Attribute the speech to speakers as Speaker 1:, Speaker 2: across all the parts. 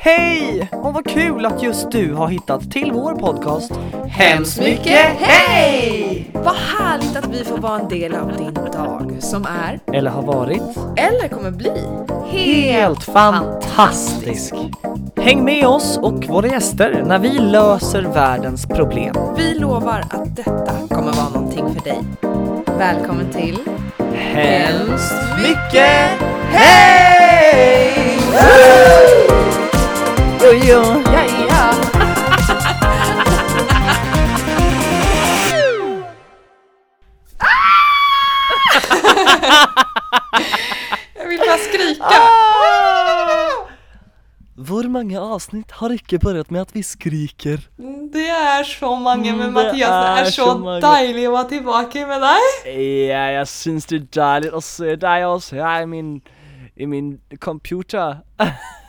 Speaker 1: Hej! Och vad kul att just du har hittat till vår podcast.
Speaker 2: Hemskt mycket hej! Vad härligt att vi får vara en del av din dag som är,
Speaker 1: Eller har varit,
Speaker 2: eller kommer bli,
Speaker 1: helt fantastisk. Häng med oss och våra gäster när vi löser världens problem.
Speaker 2: Vi lovar att detta kommer vara någonting för dig. Välkommen till
Speaker 1: Hemskt
Speaker 2: mycket
Speaker 1: hej! Jo, jo.
Speaker 2: Ja, ja. Jag vill bara skrika.
Speaker 1: Hur många avsnitt har inte börjat med att vi skriker?
Speaker 2: Det är så många
Speaker 1: Mm,
Speaker 2: med
Speaker 1: det
Speaker 2: Mattias, det är,
Speaker 1: är
Speaker 2: så, dejligt att vara tillbaka med dig.
Speaker 1: Ja, jag syns det är dejligt att se dig också här i min, i min computer.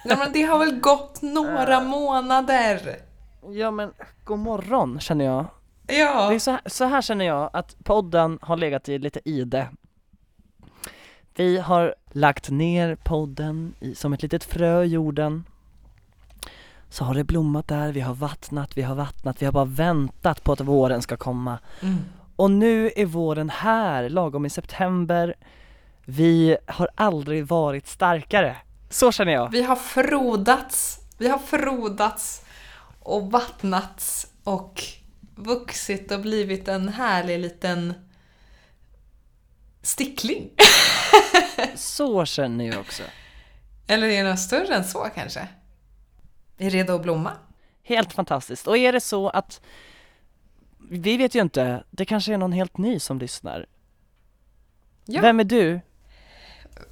Speaker 2: Nej men det har väl gått några månader.
Speaker 1: Ja men, god morgon känner jag.
Speaker 2: Ja.
Speaker 1: Det är så här, så här känner jag att podden har legat i lite ide. Vi har lagt ner podden i, som ett litet frö i jorden. Så har det blommat där, vi har vattnat, vi har vattnat, vi har bara väntat på att våren ska komma.
Speaker 2: Mm.
Speaker 1: Och nu är våren här, lagom i september. Vi har aldrig varit starkare. Så känner jag.
Speaker 2: Vi har frodats, vi har frodats och vattnats och vuxit och blivit en härlig liten stickling.
Speaker 1: Så känner jag också.
Speaker 2: Eller är det något större än så kanske? Är redo att blomma?
Speaker 1: Helt fantastiskt. Och är det så att vi vet ju inte, det kanske är någon helt ny som lyssnar.
Speaker 2: Ja.
Speaker 1: Vem är du?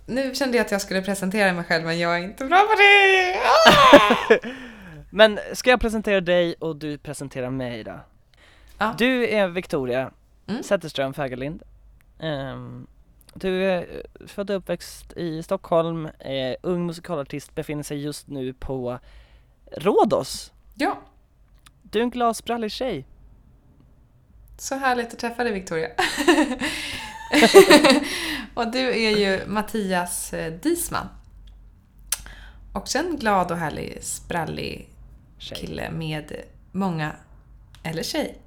Speaker 2: Nu kände jag att jag skulle presentera mig själv men jag är inte bra på det! Ah!
Speaker 1: Men ska jag presentera dig och du presenterar mig då?
Speaker 2: Ja.
Speaker 1: Du är Victoria
Speaker 2: Mm.
Speaker 1: Zetterström Fagerlind. Ehm, du är född och uppväxt i Stockholm, är ung musikalartist, befinner sig just nu på Rhodos.
Speaker 2: Ja,
Speaker 1: Du är en glasbrallig tjej.
Speaker 2: så härligt att träffa dig Victoria. och du är ju Mattias eh, Disman. Också en glad och härlig, sprallig
Speaker 1: Tjej.
Speaker 2: kille med många, eller tjej,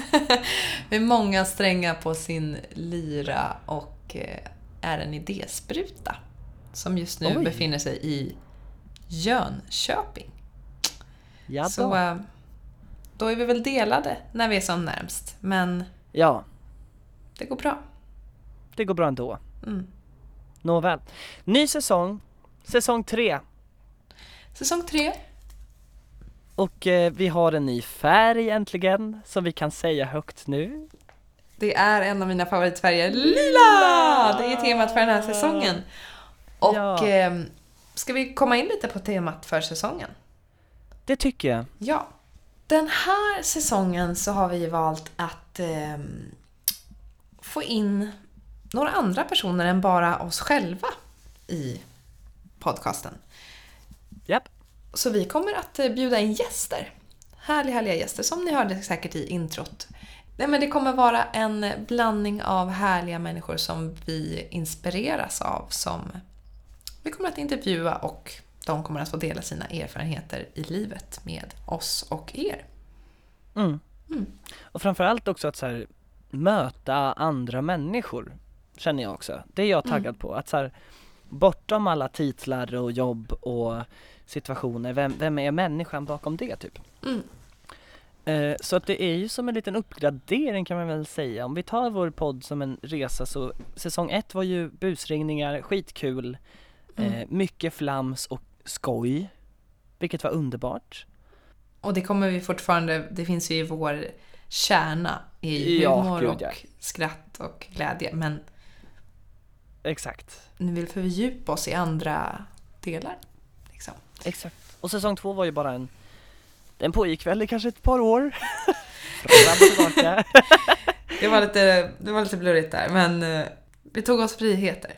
Speaker 2: med många strängar på sin lyra och eh, är en idéspruta som just nu
Speaker 1: Oj.
Speaker 2: befinner sig i Jönköping.
Speaker 1: Ja,
Speaker 2: Så
Speaker 1: då.
Speaker 2: eh, då är vi väl delade när vi är som närmst, men
Speaker 1: ja,
Speaker 2: det går bra.
Speaker 1: Det går bra ändå.
Speaker 2: Mm.
Speaker 1: Nåväl. Ny säsong, säsong tre.
Speaker 2: Säsong tre.
Speaker 1: Och eh, vi har en ny färg äntligen, som vi kan säga högt nu.
Speaker 2: Det är en av mina favoritfärger, lila! Det är temat för den här säsongen. Och
Speaker 1: Ja.
Speaker 2: eh, ska vi komma in lite på temat för säsongen?
Speaker 1: Det tycker jag.
Speaker 2: Ja. Den här säsongen så har vi valt att ehm, få in några andra personer än bara oss själva i podcasten.
Speaker 1: Japp.
Speaker 2: Så vi kommer att eh, bjuda in gäster. Härliga, härliga gäster som ni hörde säkert i introt. Nej, men det kommer vara en blandning av härliga människor som vi inspireras av som vi kommer att intervjua och de kommer att få dela sina erfarenheter i livet med oss och er.
Speaker 1: Mm.
Speaker 2: Mm.
Speaker 1: Och framförallt också att så här, möta andra människor, känner jag också. Det är jag taggad på. Att så här, bortom alla titlar och jobb och situationer, vem, vem är människan bakom det typ?
Speaker 2: Mm.
Speaker 1: Eh, så att det är ju som en liten uppgradering kan man väl säga. Om vi tar vår podd som en resa så säsong ett var ju busringningar, skitkul,
Speaker 2: Mm.
Speaker 1: eh, mycket flams och skoj, vilket var underbart.
Speaker 2: Och det kommer vi fortfarande, det finns ju i vår kärna i
Speaker 1: Ja,
Speaker 2: humor
Speaker 1: gud,
Speaker 2: och
Speaker 1: ja.
Speaker 2: skratt och glädje. Men
Speaker 1: Exakt.
Speaker 2: nu vill fördjupa oss i andra delar. Liksom.
Speaker 1: Exakt. Och säsong två var ju bara en, den pågick väl i kanske ett par år.
Speaker 2: Det var lite, det var lite blurrigt där, men eh, vi tog oss friheter.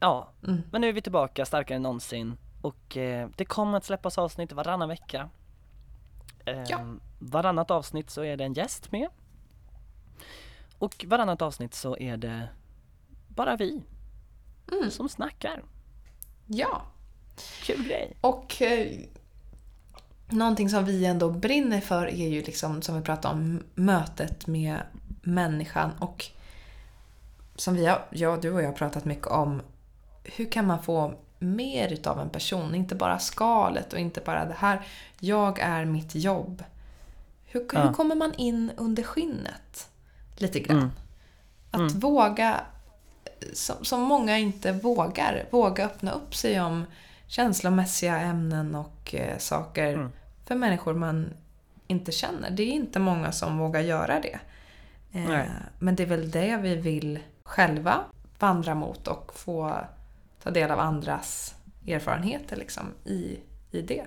Speaker 1: ja,
Speaker 2: Mm.
Speaker 1: men nu är vi tillbaka starkare än någonsin och eh, det kommer att släppas avsnitt varannan vecka. Eh,
Speaker 2: Ja.
Speaker 1: Varannat avsnitt så är det en gäst med. Och varannat avsnitt så är det bara vi
Speaker 2: Mm.
Speaker 1: som snackar.
Speaker 2: Ja.
Speaker 1: Kul grej.
Speaker 2: Och eh, någonting som vi ändå brinner för är ju liksom, som vi pratade om, mötet med människan och som vi har, jag, du och jag har pratat mycket om, hur kan man få mer utav en person? Inte bara skalet och inte bara det här, jag är mitt jobb. Hur,
Speaker 1: Ja.
Speaker 2: hur kommer man in under skinnet? Lite grann.
Speaker 1: Mm.
Speaker 2: Att
Speaker 1: Mm.
Speaker 2: våga, som, som många inte vågar, våga öppna upp sig om känslomässiga ämnen och eh, saker
Speaker 1: Mm.
Speaker 2: för människor man inte känner. Det är inte många som vågar göra det. Eh, men det är väl det vi vill själva vandra mot och få ta del av andras erfarenheter liksom, i, i det.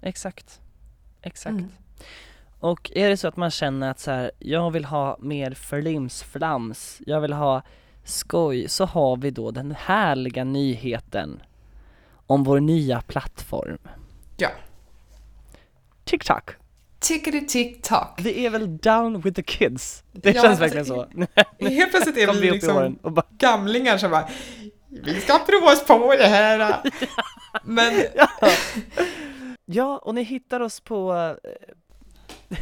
Speaker 1: Exakt. Exakt.
Speaker 2: Mm.
Speaker 1: Och är det så att man känner att så här, jag vill ha mer flimsflams, jag vill ha skoj, så har vi då den härliga nyheten om vår nya plattform.
Speaker 2: Ja.
Speaker 1: TikTok.
Speaker 2: Tickety tick tock.
Speaker 1: Det är väl down with the kids. Det
Speaker 2: Ja,
Speaker 1: känns verkligen så.
Speaker 2: Helt plötsligt är vi liksom
Speaker 1: bara,
Speaker 2: gamlingar som bara Vi ska prova oss på det här. Men
Speaker 1: ja. ja, och ni hittar oss på eh,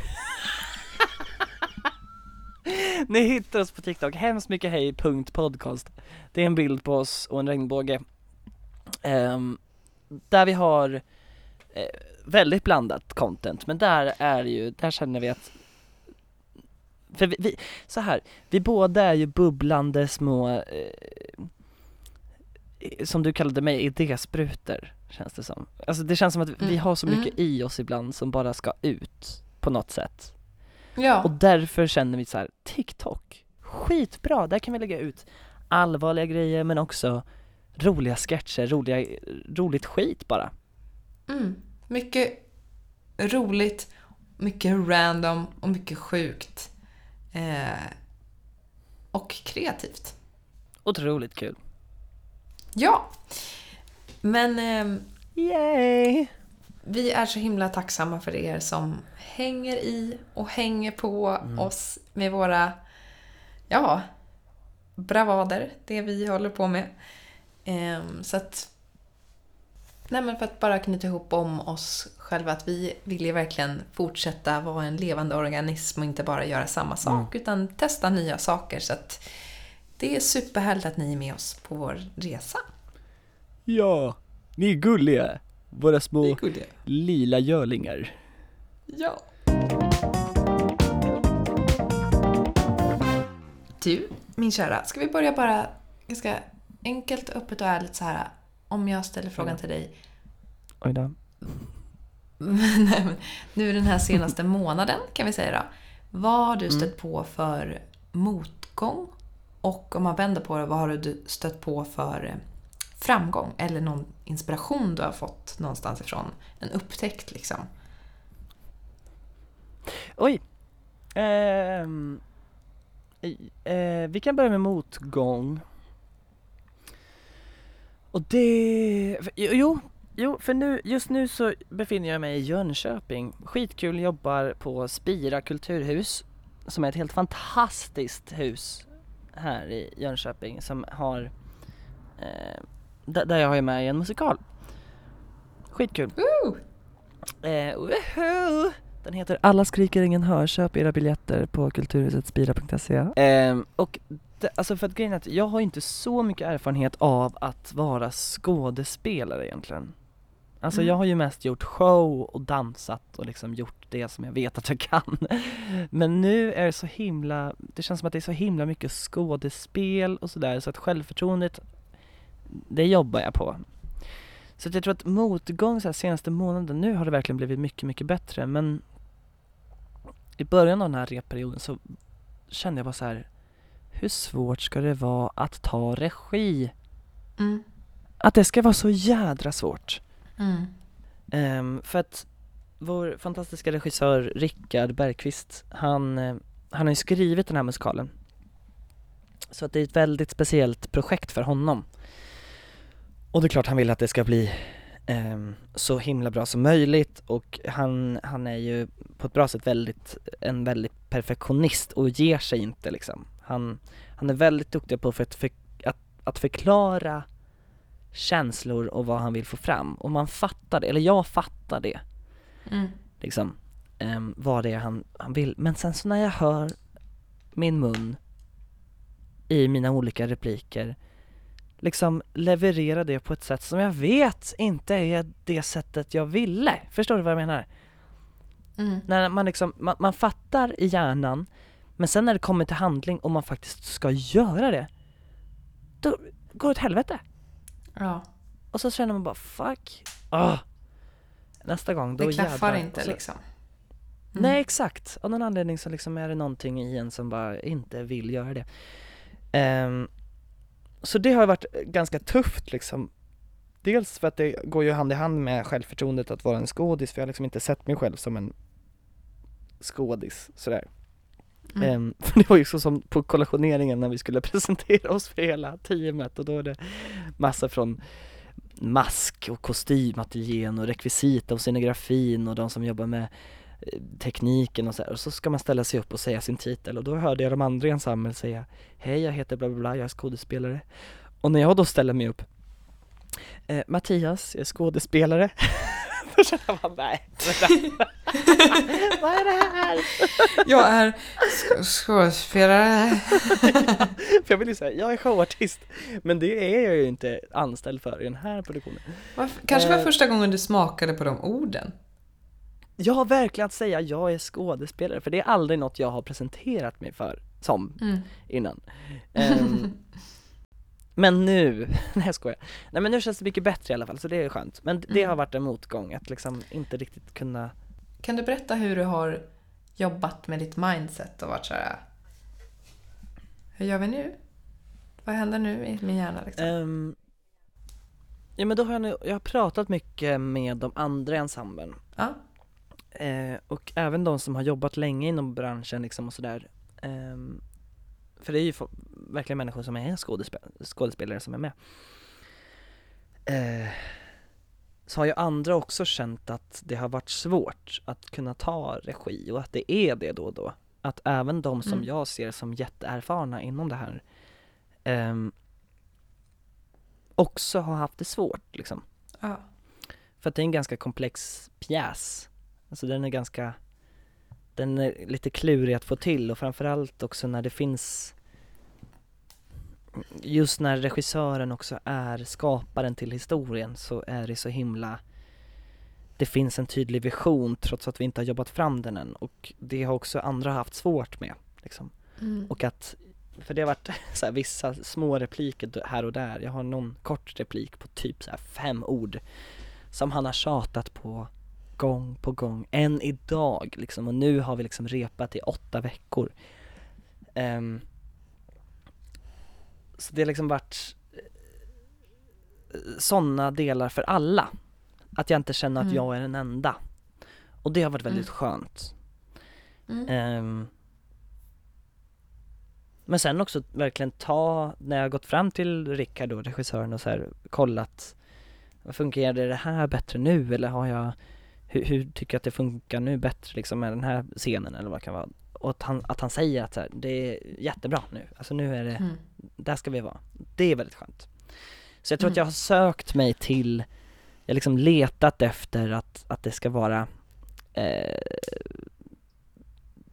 Speaker 1: Ni hittar oss på TikTok, hemskt mycket hej, punkt podcast. Det är en bild på oss och en regnbåge. Ehm, där vi har eh, väldigt blandat content, men där är ju, där känner vi att för vi, vi, så här, vi båda är ju bubblande små, eh, som du kallade mig, idésprutor, känns det som. Alltså det känns som att vi
Speaker 2: Mm,
Speaker 1: har så
Speaker 2: mm.
Speaker 1: mycket i oss ibland som bara ska ut på något sätt.
Speaker 2: Ja,
Speaker 1: Och därför känner vi så här, TikTok, skitbra, där kan vi lägga ut allvarliga grejer men också roliga sketcher, roliga, roligt skit bara.
Speaker 2: mm, mycket roligt, mycket random och mycket sjukt. Eh, och kreativt.
Speaker 1: Otroligt kul.
Speaker 2: Ja. Men ehm,
Speaker 1: Yay!
Speaker 2: Vi är så himla tacksamma för er som hänger i och hänger på
Speaker 1: Mm.
Speaker 2: oss med våra, ja, bravader, det vi håller på med. Ehm, så att, nej för att bara knyta ihop om oss själva, att vi vill ju verkligen fortsätta vara en levande organism och inte bara göra samma sak, utan testa nya saker. Så att det är superhärligt att ni är med oss på vår resa.
Speaker 1: Ja, ni är gulliga, våra små lila görlingar.
Speaker 2: Ja. Du, min kära, ska vi börja bara ganska enkelt, öppet och ärligt så här. Om jag ställer frågan till dig.
Speaker 1: Oj då.
Speaker 2: Nej, men nu den här senaste månaden kan vi säga då. Vad har du stött på för motgång? Och om man vänder på det, vad har du stött på för framgång? Eller någon inspiration du har fått någonstans ifrån? En upptäckt liksom.
Speaker 1: Oj. Eh, eh, vi kan börja med motgång. Och det, jo, jo, för nu, just nu så befinner jag mig i Jönköping. Skitkul, jobbar på Spira kulturhus som är ett helt fantastiskt hus här i Jönköping som har, eh, där, där jag är med i en musikal. Skitkul.
Speaker 2: Woo!
Speaker 1: Eh, woho! Den heter Alla skriker ingen hör, köp era biljetter på kulturhusetspira.se eh, Och det, alltså för att grejen är att jag har inte så mycket erfarenhet av att vara skådespelare egentligen Alltså
Speaker 2: Mm.
Speaker 1: jag har ju mest gjort show och dansat och liksom gjort det som jag vet att jag kan Men nu är det så himla, det känns som att det är så himla mycket skådespel och sådär så att självförtroendet Det jobbar jag på så att jag tror att motgång så här senaste månaden, nu har det verkligen blivit mycket, mycket bättre men i början av den här repperioden så kände jag bara så här hur svårt ska det vara att ta regi?
Speaker 2: Mm.
Speaker 1: Att det ska vara så jädra svårt.
Speaker 2: Mm.
Speaker 1: Ehm, för att vår fantastiska regissör Rickard Bergqvist, han, eh, han har ju skrivit den här musikalen. Så att det är ett väldigt speciellt projekt för honom. Och det är klart han vill att det ska bli ehm, så himla bra som möjligt och han, han är ju på ett bra sätt väldigt, en väldigt perfektionist och ger sig inte liksom. Han, han är väldigt duktig på för att, för, att, att förklara känslor och vad han vill få fram. Och man fattar det, eller jag fattar det
Speaker 2: Mm.
Speaker 1: liksom, um, vad det är han, han vill. Men sen så när jag hör min mun i mina olika repliker liksom leverera det på ett sätt som jag vet inte är det sättet jag ville. Förstår du vad jag menar?
Speaker 2: Mm.
Speaker 1: När man liksom, man, man fattar i hjärnan men sen när det kommer till handling och man faktiskt ska göra det då går det åt helvete.
Speaker 2: Ja,
Speaker 1: Och så känner man bara fuck, ah. Nästa gång då
Speaker 2: det klaffar
Speaker 1: jävlar.
Speaker 2: inte
Speaker 1: så,
Speaker 2: liksom. Mm.
Speaker 1: Nej exakt, av någon anledning så liksom är det någonting i en som bara inte vill göra det. Ehm, så det har varit ganska tufft liksom. Dels för att det går ju hand i hand med självförtroendet att vara en skådis, för jag har liksom inte sett mig själv som en skådis sådär.
Speaker 2: Mm.
Speaker 1: Ehm, för det var ju så som på kollationeringen när vi skulle presentera oss för hela teamet och då är det massa från mask och kostymateljén och rekvisita och scenografin och de som jobbar med tekniken och så här. och så ska man ställa sig upp och säga sin titel och då hörde jag de andra i ensemblen säga Hej jag heter bla bla bla, jag är skådespelare och när jag då ställer mig upp eh, Mattias, jag är skådespelare Då känner man nej, vad är det här?
Speaker 2: Jag är sk- skådespelare.
Speaker 1: För jag vill ju säga, jag är showartist men det är jag ju inte anställd för i den här produktionen
Speaker 2: Varför- Kanske var
Speaker 1: Eh.
Speaker 2: första gången du smakade på de orden.
Speaker 1: Jag har verkligen att säga jag är skådespelare för det är aldrig något jag har presenterat mig för som
Speaker 2: Mm.
Speaker 1: innan. Ehm, men nu, nej jag skojar. Nej men nu känns det mycket bättre i alla fall så det är skönt. Men det
Speaker 2: Mm.
Speaker 1: har varit en motgång att liksom inte riktigt kunna
Speaker 2: Kan du berätta hur du har jobbat med ditt mindset och varit så här. Hur gör vi nu? Vad händer nu i min hjärna liksom?
Speaker 1: Ehm, Ja men då har jag, nu, jag har pratat mycket med de andra i ensemblen
Speaker 2: Ja.
Speaker 1: Eh, och även de som har jobbat länge inom branschen liksom och sådär Ehm, För det är ju verkligen människor som är skådespel- skådespelare som är med eh, Så har ju andra också känt att det har varit svårt att kunna ta regi och att det är det då och då Att även de som
Speaker 2: Mm.
Speaker 1: jag ser som jätteerfarna inom det här ehm, också har haft det svårt liksom
Speaker 2: ja.
Speaker 1: för att det är en ganska komplex pjäs. Alltså den är ganska, den är lite klurig att få till och framförallt också när det finns Just när regissören också är skaparen till historien så är det så himla Det finns en tydlig vision trots att vi inte har jobbat fram den än och det har också andra haft svårt med liksom.
Speaker 2: Mm.
Speaker 1: Och att, för det har varit så här, vissa små repliker här och där. Jag har någon kort replik på typ så fem ord som han har tjatat på gång på gång, än idag liksom. Och nu har vi liksom repat i åtta veckor. Ehm, så det har liksom varit sådana delar för alla. Att jag inte känner att
Speaker 2: Mm.
Speaker 1: jag är den enda. Och det har varit väldigt
Speaker 2: Mm.
Speaker 1: skönt.
Speaker 2: Mm.
Speaker 1: Ehm, men sen också verkligen ta, när jag gått fram till Rickard då, regissören och så här, kollat Fungerade det här bättre nu eller har jag hur, hur tycker jag att det funkar nu bättre liksom med den här scenen eller vad det kan vara Och att han, att han säger att så här, det är jättebra nu, alltså nu är det,
Speaker 2: Mm.
Speaker 1: där ska vi vara Det är väldigt skönt Så jag tror att
Speaker 2: Mm.
Speaker 1: jag har sökt mig till Jag har liksom letat efter att, att det ska vara eh,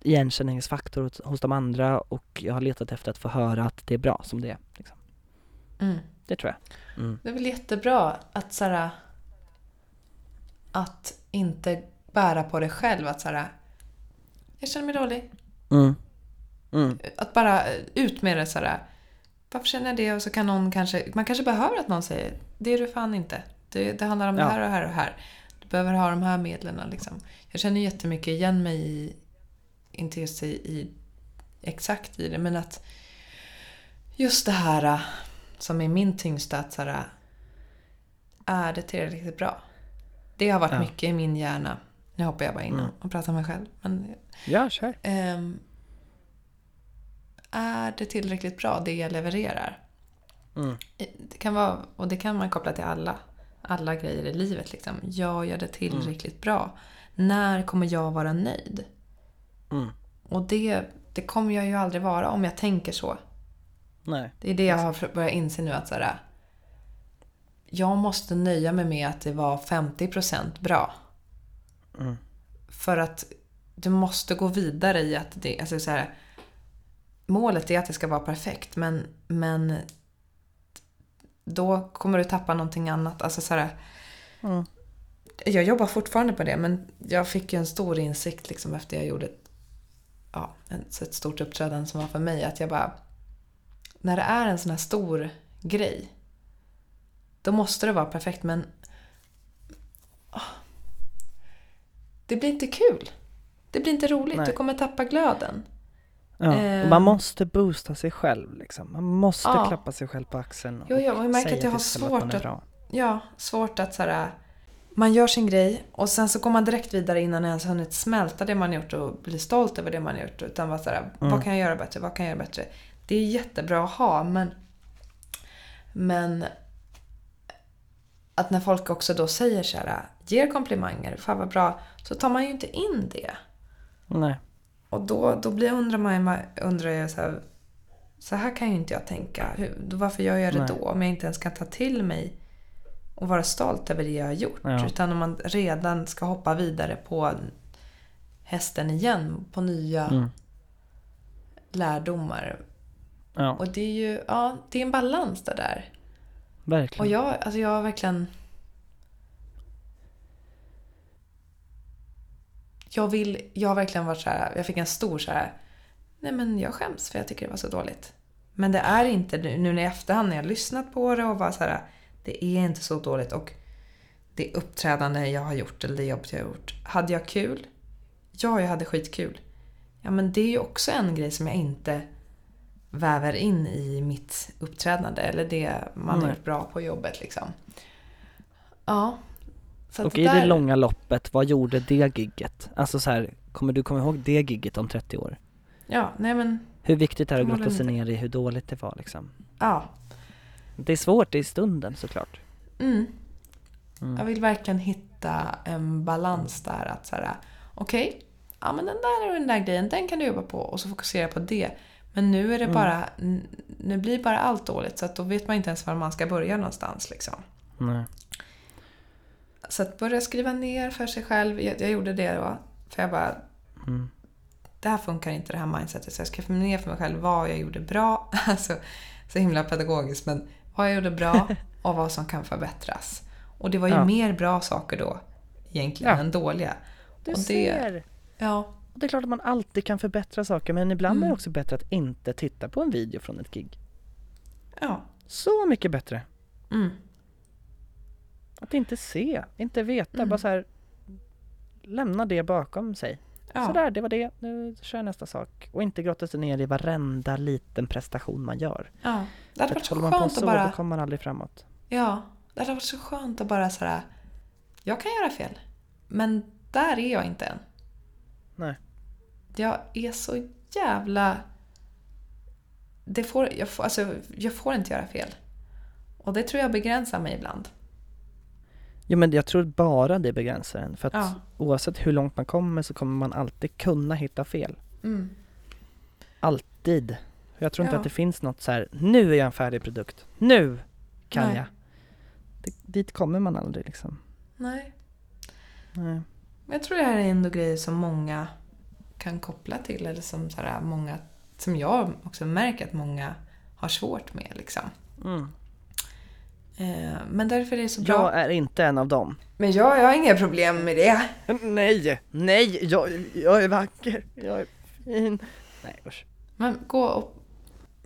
Speaker 1: igenkänningsfaktor hos, hos de andra och jag har letat efter att få höra att det är bra som det är. Liksom.
Speaker 2: Mm.
Speaker 1: Det tror jag. Mm.
Speaker 2: Det är väl jättebra att så här, att inte bära på det själv. Att så här, jag känner mig dålig.
Speaker 1: Mm. Mm.
Speaker 2: Att bara ut med det så här. Varför känner jag det? Och så kan någon kanske, man kanske behöver att någon säger det är du fan inte. Det, det handlar om
Speaker 1: Ja.
Speaker 2: det här och här och här. Du behöver ha de här medlen. Liksom. Jag känner jättemycket igen mig i, inte just i, i exakt i det, men att just det här eh, som är min tyngsta, att så här, är det tillräckligt bra? Det har varit
Speaker 1: Ja.
Speaker 2: mycket i min hjärna. Nu hoppar jag bara in
Speaker 1: Mm.
Speaker 2: och pratar med mig själv. Men
Speaker 1: Ja, kör.
Speaker 2: Ehm, är det tillräckligt bra, det jag levererar?
Speaker 1: Mm.
Speaker 2: Det kan vara, och det kan man koppla till alla, alla grejer i livet. Liksom. Jag gör det tillräckligt bra. När kommer jag vara nöjd?
Speaker 1: Mm.
Speaker 2: Och det, det kommer jag ju aldrig vara om jag tänker så.
Speaker 1: Nej.
Speaker 2: Det är det jag har börjat inse nu att så här, jag måste nöja mig med att det var 50% bra.
Speaker 1: Mm.
Speaker 2: För att du måste gå vidare i att det, alltså så här, målet är att det ska vara perfekt men, men då kommer du tappa någonting annat. Alltså så här,
Speaker 1: Mm.
Speaker 2: jag jobbar fortfarande på det men jag fick ju en stor insikt liksom efter jag gjorde ett, ja, ett, ett stort uppträdande som var för mig. Att jag bara, när det är en sån här stor grej då måste det vara perfekt men ah, det blir inte kul. Det blir inte roligt,
Speaker 1: Nej.
Speaker 2: du kommer tappa glöden.
Speaker 1: Ja.
Speaker 2: Eh.
Speaker 1: man måste boosta sig själv liksom. Man måste
Speaker 2: Ja.
Speaker 1: klappa sig själv på axeln och
Speaker 2: Jo, ja, och jag märker att jag har
Speaker 1: att
Speaker 2: svårt att
Speaker 1: bra.
Speaker 2: Ja, svårt att så här, man gör sin grej och sen så går man direkt vidare innan ens hunnit smälta det man gjort och bli stolt över det man gjort. Utan bara så här,
Speaker 1: Mm.
Speaker 2: vad kan jag göra bättre? Vad kan jag göra bättre? Det är jättebra att ha men, men att när folk också då säger så här, ger komplimanger, fan vad bra, så tar man ju inte in det.
Speaker 1: Nej.
Speaker 2: Och då, då blir, undrar, man, undrar jag så här, så här kan ju inte jag tänka. Hur, varför gör jag det
Speaker 1: Nej.
Speaker 2: då? Om jag inte ens kan ta till mig och vara stolt över det jag har gjort.
Speaker 1: Ja.
Speaker 2: Utan om man redan ska hoppa vidare på hästen igen, på nya
Speaker 1: Mm.
Speaker 2: lärdomar.
Speaker 1: Ja,
Speaker 2: Och det är ju, ja, det är en balans det där
Speaker 1: verkligen.
Speaker 2: Och jag, alltså jag har verkligen... Jag vill, jag har verkligen varit så här, jag fick en stor så här, nej men jag skäms för jag tycker det var så dåligt. Men det är inte nu, nu i efterhand när jag har lyssnat på det och bara så här, det är inte så dåligt och det uppträdande jag har gjort eller det jobbet jag har gjort, hade jag kul? Ja, jag hade skitkul. Ja, men det är ju också en grej som jag inte väver in i mitt uppträdande eller det man
Speaker 1: Nej.
Speaker 2: gjort bra på jobbet liksom. Ja. Så att
Speaker 1: och i det långa loppet, vad gjorde det gigget? Alltså så här, kommer du komma ihåg det gigget om 30 år?
Speaker 2: Ja, nej men,
Speaker 1: Hur viktigt är det att
Speaker 2: Förmodligen
Speaker 1: grotta sig ner i hur dåligt det var liksom?
Speaker 2: ja.
Speaker 1: Det är svårt i stunden såklart.
Speaker 2: Mm.
Speaker 1: Mm.
Speaker 2: Jag vill verkligen hitta en balans där att så här, okej, ja men den där och den där grejen, den kan du jobba på och så fokusera på det. Men nu är det
Speaker 1: Mm.
Speaker 2: bara, nu blir bara allt dåligt så att då vet man inte ens var man ska börja någonstans liksom.
Speaker 1: Nej.
Speaker 2: Så att börja skriva ner för sig själv, jag, jag gjorde det då. För jag bara,
Speaker 1: Mm.
Speaker 2: det här funkar inte det här mindsetet. Så jag skrev ner för mig själv vad jag gjorde bra. Alltså, så himla pedagogiskt. Men vad jag gjorde bra och vad som kan förbättras. Och det var ju
Speaker 1: Ja.
Speaker 2: mer bra saker då egentligen
Speaker 1: Ja.
Speaker 2: än dåliga.
Speaker 1: Du
Speaker 2: Och det-
Speaker 1: ser!
Speaker 2: Ja,
Speaker 1: Och det är klart att man alltid kan förbättra saker men ibland är
Speaker 2: Mm.
Speaker 1: det också bättre att inte titta på en video från ett gig.
Speaker 2: ja.
Speaker 1: Så mycket bättre!
Speaker 2: Mm.
Speaker 1: Att inte se, inte veta,
Speaker 2: Mm.
Speaker 1: bara så här lämna det bakom sig.
Speaker 2: ja.
Speaker 1: Sådär, det var det, nu kör jag nästa sak. Och inte grotta sig ner i varenda liten prestation man gör.
Speaker 2: ja. Det hade varit så
Speaker 1: håller man på
Speaker 2: skönt
Speaker 1: så,
Speaker 2: att
Speaker 1: då
Speaker 2: bara...
Speaker 1: kommer man aldrig framåt.
Speaker 2: Ja, det hade varit så skönt att bara sådär... Jag kan göra fel. Men där är jag inte än.
Speaker 1: Nej.
Speaker 2: Jag är så jävla... Det får, jag, får, alltså, jag får inte göra fel. Och det tror jag begränsar mig ibland.
Speaker 1: Jo men jag tror bara det begränsar en. För att
Speaker 2: Ja.
Speaker 1: oavsett hur långt man kommer så kommer man alltid kunna hitta fel.
Speaker 2: Mm.
Speaker 1: Alltid. Jag tror inte
Speaker 2: Ja.
Speaker 1: att det finns något så här. nu är jag en färdig produkt. Nu kan
Speaker 2: Nej.
Speaker 1: jag. Det, dit kommer man aldrig liksom.
Speaker 2: Nej.
Speaker 1: Nej.
Speaker 2: Men jag tror det här är ändå grejer som många kan koppla till. Eller som, sådär, många, som jag också märker att många har svårt med. Liksom.
Speaker 1: Mm.
Speaker 2: Eh, men därför är det så bra.
Speaker 1: Jag är inte en av dem.
Speaker 2: Men jag, jag har inga problem med det.
Speaker 1: Nej, nej, jag, jag är vacker, jag är fin. Nej usch.
Speaker 2: Men gå och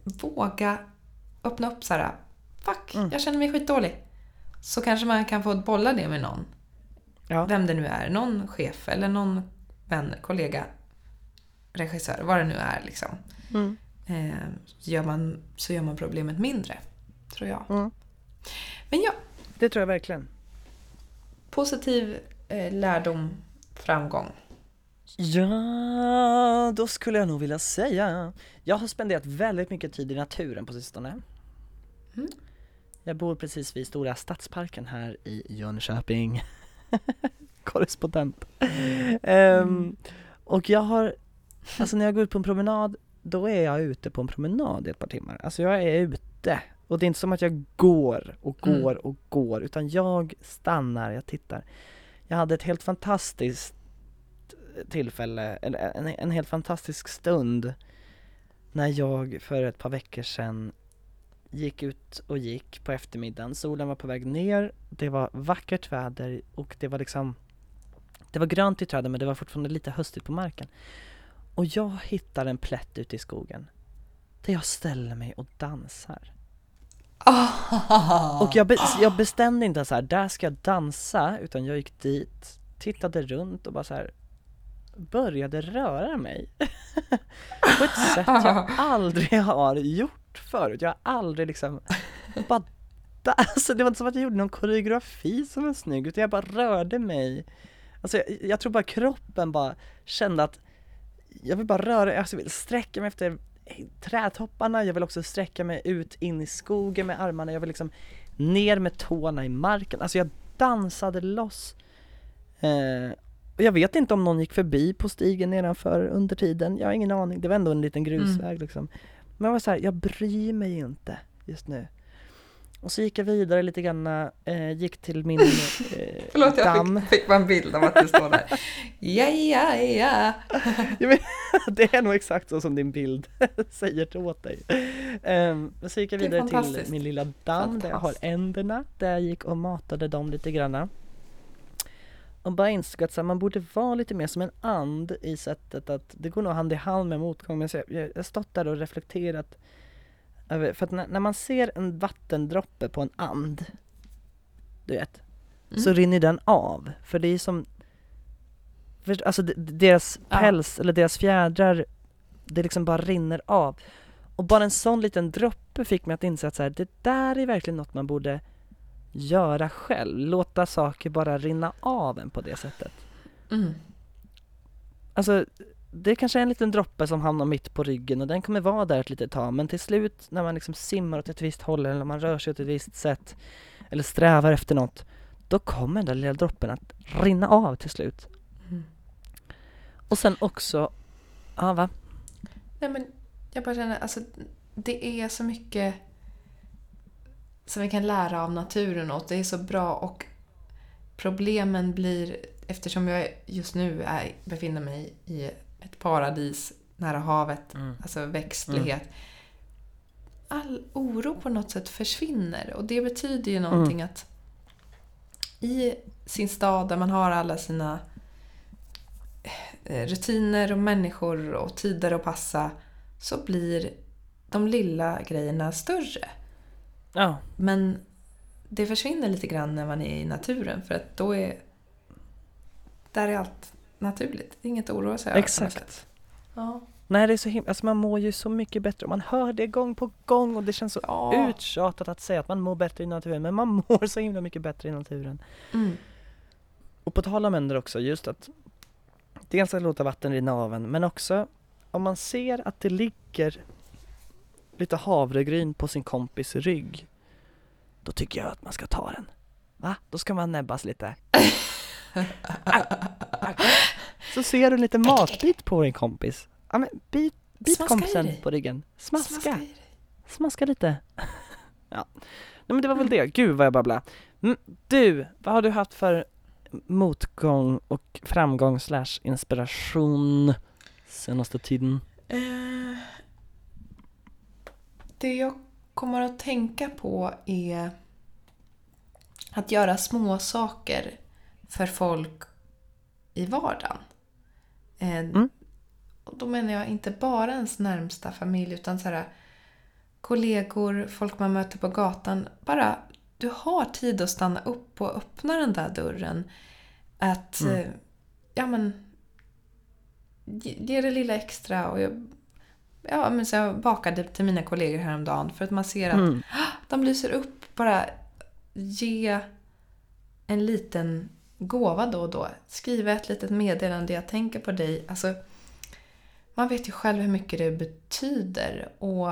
Speaker 2: våga öppna upp så här. Fuck,
Speaker 1: Mm.
Speaker 2: jag känner mig skitdålig. Så kanske man kan få bolla det med någon.
Speaker 1: Ja.
Speaker 2: Vem det nu är. Någon chef eller någon vän, kollega, regissör, vad det nu är liksom.
Speaker 1: Mm.
Speaker 2: Eh, så, gör man, så gör man problemet mindre. Tror jag.
Speaker 1: Mm.
Speaker 2: Men ja,
Speaker 1: Det tror jag verkligen.
Speaker 2: positiv eh, lärdom, framgång.
Speaker 1: Ja, då skulle jag nog vilja säga. Jag har spenderat väldigt mycket tid i naturen på sistone.
Speaker 2: Mm.
Speaker 1: Jag bor precis vid Stora Stadsparken här i Jönköping. Korrespondent. Ehm, och jag har, alltså när jag går ut på en promenad, då är jag ute på en promenad i ett par timmar. Alltså jag är ute Och det är inte som att jag går och
Speaker 2: Mm.
Speaker 1: går och går, utan jag stannar, jag tittar. Jag hade ett helt fantastiskt tillfälle, eller en, en helt fantastisk stund när jag för ett par veckor sedan gick ut och gick på eftermiddagen. Solen var på väg ner, det var vackert väder och det var liksom Det var grönt i träden men det var fortfarande lite höstigt på marken. Och jag hittar en plätt ute i skogen där jag ställer mig och dansar.
Speaker 2: Ah.
Speaker 1: Och jag, be- jag bestämde inte så här, där ska jag dansa, utan jag gick dit, tittade runt och bara så här började röra mig. På ett sätt jag aldrig har gjort förut. Jag har aldrig liksom bara Alltså det var inte som att jag gjorde någon koreografi som var snygg, utan jag bara rörde mig. Alltså jag, jag tror bara kroppen bara kände att jag vill bara röra, alltså jag vill sträcka mig efter trädtopparna, jag vill också sträcka mig ut in i skogen med armarna, jag vill liksom ner med tårna i marken, alltså jag dansade loss. Eh, och jag vet inte om någon gick förbi på stigen nedanför under tiden, jag har ingen aning, det var ändå en liten grusväg liksom. Men jag var så här, jag bryr mig inte just nu. Och så gick jag vidare lite grann, eh, gick till min eh,
Speaker 2: Förlåt, jag fick, fick bara en bild av att du står där. Ja, ja, ja.
Speaker 1: Det är nog exakt så som din bild säger åt dig. Um, så gick jag vidare till min lilla damm där jag har änderna, där jag gick och matade dem lite granna. Och bara insåg att man borde vara lite mer som en and i sättet att det går nog hand i hand med motgång. Men jag, har stått där och reflekterat för att när, man ser en vattendroppe på en and, du vet, så
Speaker 2: Mm.
Speaker 1: rinner den av. För det är som, för, alltså de- deras
Speaker 2: Ja.
Speaker 1: päls eller deras fjädrar, det liksom bara rinner av. Och bara en sån liten droppe fick mig att inse att så här, det där är verkligen något man borde göra själv. Låta saker bara rinna av en på det sättet.
Speaker 2: Mm.
Speaker 1: Alltså, det kanske är en liten droppe som hamnar mitt på ryggen och den kommer vara där ett litet tag men till slut när man liksom simmar åt ett visst håll eller när man rör sig åt ett visst sätt eller strävar efter något då kommer den där lilla droppen att rinna av till slut.
Speaker 2: Mm.
Speaker 1: Och sen också, ja va?
Speaker 2: Nej, men jag bara känner, alltså det är så mycket som vi kan lära av naturen och det är så bra och problemen blir, eftersom jag just nu är, befinner mig i ett paradis nära havet,
Speaker 1: Mm.
Speaker 2: alltså växtlighet. All oro på något sätt försvinner och det betyder ju någonting att i sin stad där man har alla sina eh, rutiner och människor och tider att passa så blir de lilla grejerna större.
Speaker 1: Ja,
Speaker 2: Men det försvinner lite grann när man är i naturen för att då är där är allt naturligt. Det är inget att oroa sig över
Speaker 1: exakt.
Speaker 2: Ja.
Speaker 1: Nej det är så himla, alltså man mår ju så mycket bättre och man hör det gång på gång och det känns så
Speaker 2: Ja.
Speaker 1: uttjatat att säga att man mår bättre i naturen men man mår så himla mycket bättre i naturen.
Speaker 2: Mm.
Speaker 1: Och på tal om änder också, just att dels att låta vatten rinna av en, men också om man ser att det ligger lite havregryn på sin kompis rygg, då tycker jag att man ska ta den. Va? Då ska man näbbas lite. Så ser du en liten matbit på din kompis. Ja, men bit, bit
Speaker 2: Smaska
Speaker 1: kompisen på ryggen. Smaska.
Speaker 2: Smaska.
Speaker 1: Smaska lite. ja. Nej men det var väl det. Gud vad jag babblar. Mm, du, vad har du haft för motgång och framgång slash inspiration senaste tiden?
Speaker 2: Eh, det jag kommer att tänka på är att göra små saker för folk i vardagen. Eh,
Speaker 1: Mm.
Speaker 2: och då menar jag inte bara ens närmsta familj utan så här, kollegor, folk man möter på gatan. Bara du har tid att stanna upp och öppna den där dörren. Att,
Speaker 1: Mm.
Speaker 2: eh, ja men, ge, ge det lilla extra. Och jag, ja, men så jag bakade till mina kollegor häromdagen för att man ser att
Speaker 1: Mm.
Speaker 2: de lyser upp. Bara ge en liten gåva då och då. Skriva ett litet meddelande, jag tänker på dig. Alltså, man vet ju själv hur mycket det betyder. Och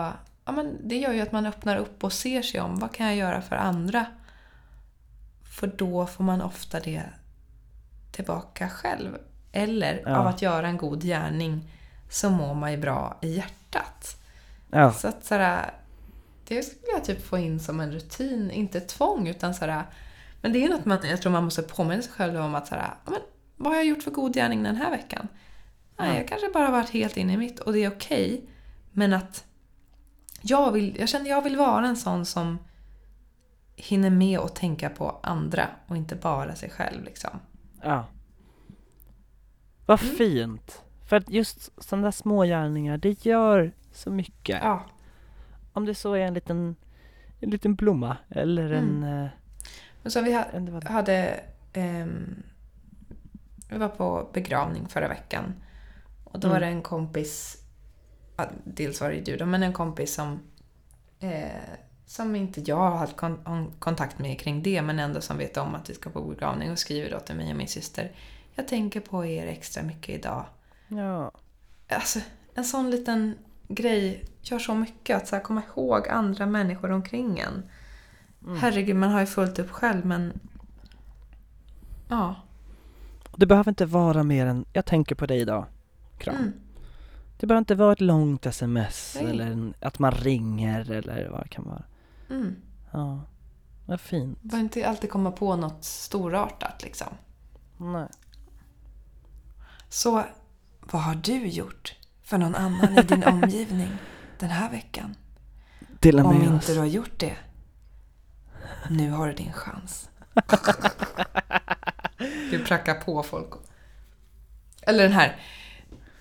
Speaker 2: ja, men Det gör ju att man öppnar upp och ser sig om. Vad kan jag göra för andra? För då får man ofta det tillbaka själv. Eller
Speaker 1: Ja.
Speaker 2: av att göra en god gärning så mår man ju bra i hjärtat.
Speaker 1: Ja,
Speaker 2: Så att sådär, det skulle jag typ få in som en rutin, inte tvång utan såhär, men det är något man, jag tror man måste påminna sig själv om att såhär, ja, men vad har jag gjort för god gärning den här veckan? Nej, jag kanske bara varit helt inne i mitt och det är okej. men att jag vill, jag känner jag vill vara en sån som hinner med att tänka på andra och inte bara sig själv liksom.
Speaker 1: Ja. Vad
Speaker 2: Mm.
Speaker 1: fint. För att just sådana där små gärningar, det gör så mycket.
Speaker 2: Ja.
Speaker 1: Om det så är en liten, en liten blomma eller en...
Speaker 2: Mm.
Speaker 1: eh,
Speaker 2: Men som vi ha, hade... ehm, vi var på begravning förra veckan. Och då
Speaker 1: Mm.
Speaker 2: var det en kompis, dels var det du då, men en kompis som, eh, som inte jag har haft kon- kon- kontakt med kring det, men ändå som vet om att vi ska på begravning och skriver då till mig och min syster. Jag tänker på er extra mycket idag.
Speaker 1: Ja.
Speaker 2: Alltså, en sån liten grej gör så mycket. Att så komma ihåg andra människor omkring en.
Speaker 1: Mm.
Speaker 2: Herregud, man har ju fullt upp själv men... Ja.
Speaker 1: Det behöver inte vara mer än, jag tänker på dig idag. Kram.
Speaker 2: Mm.
Speaker 1: Det behöver inte vara ett långt sms
Speaker 2: Nej.
Speaker 1: eller en, att man ringer eller vad det kan vara.
Speaker 2: Mm.
Speaker 1: Ja. Vad fint.
Speaker 2: Bara inte alltid komma på något storartat liksom.
Speaker 1: Nej.
Speaker 2: Så, vad har du gjort för någon annan i din omgivning den här veckan?
Speaker 1: Dela
Speaker 2: Om
Speaker 1: med
Speaker 2: inte
Speaker 1: oss.
Speaker 2: du har gjort det, nu har du din chans. Du prackar på folk. Eller den här.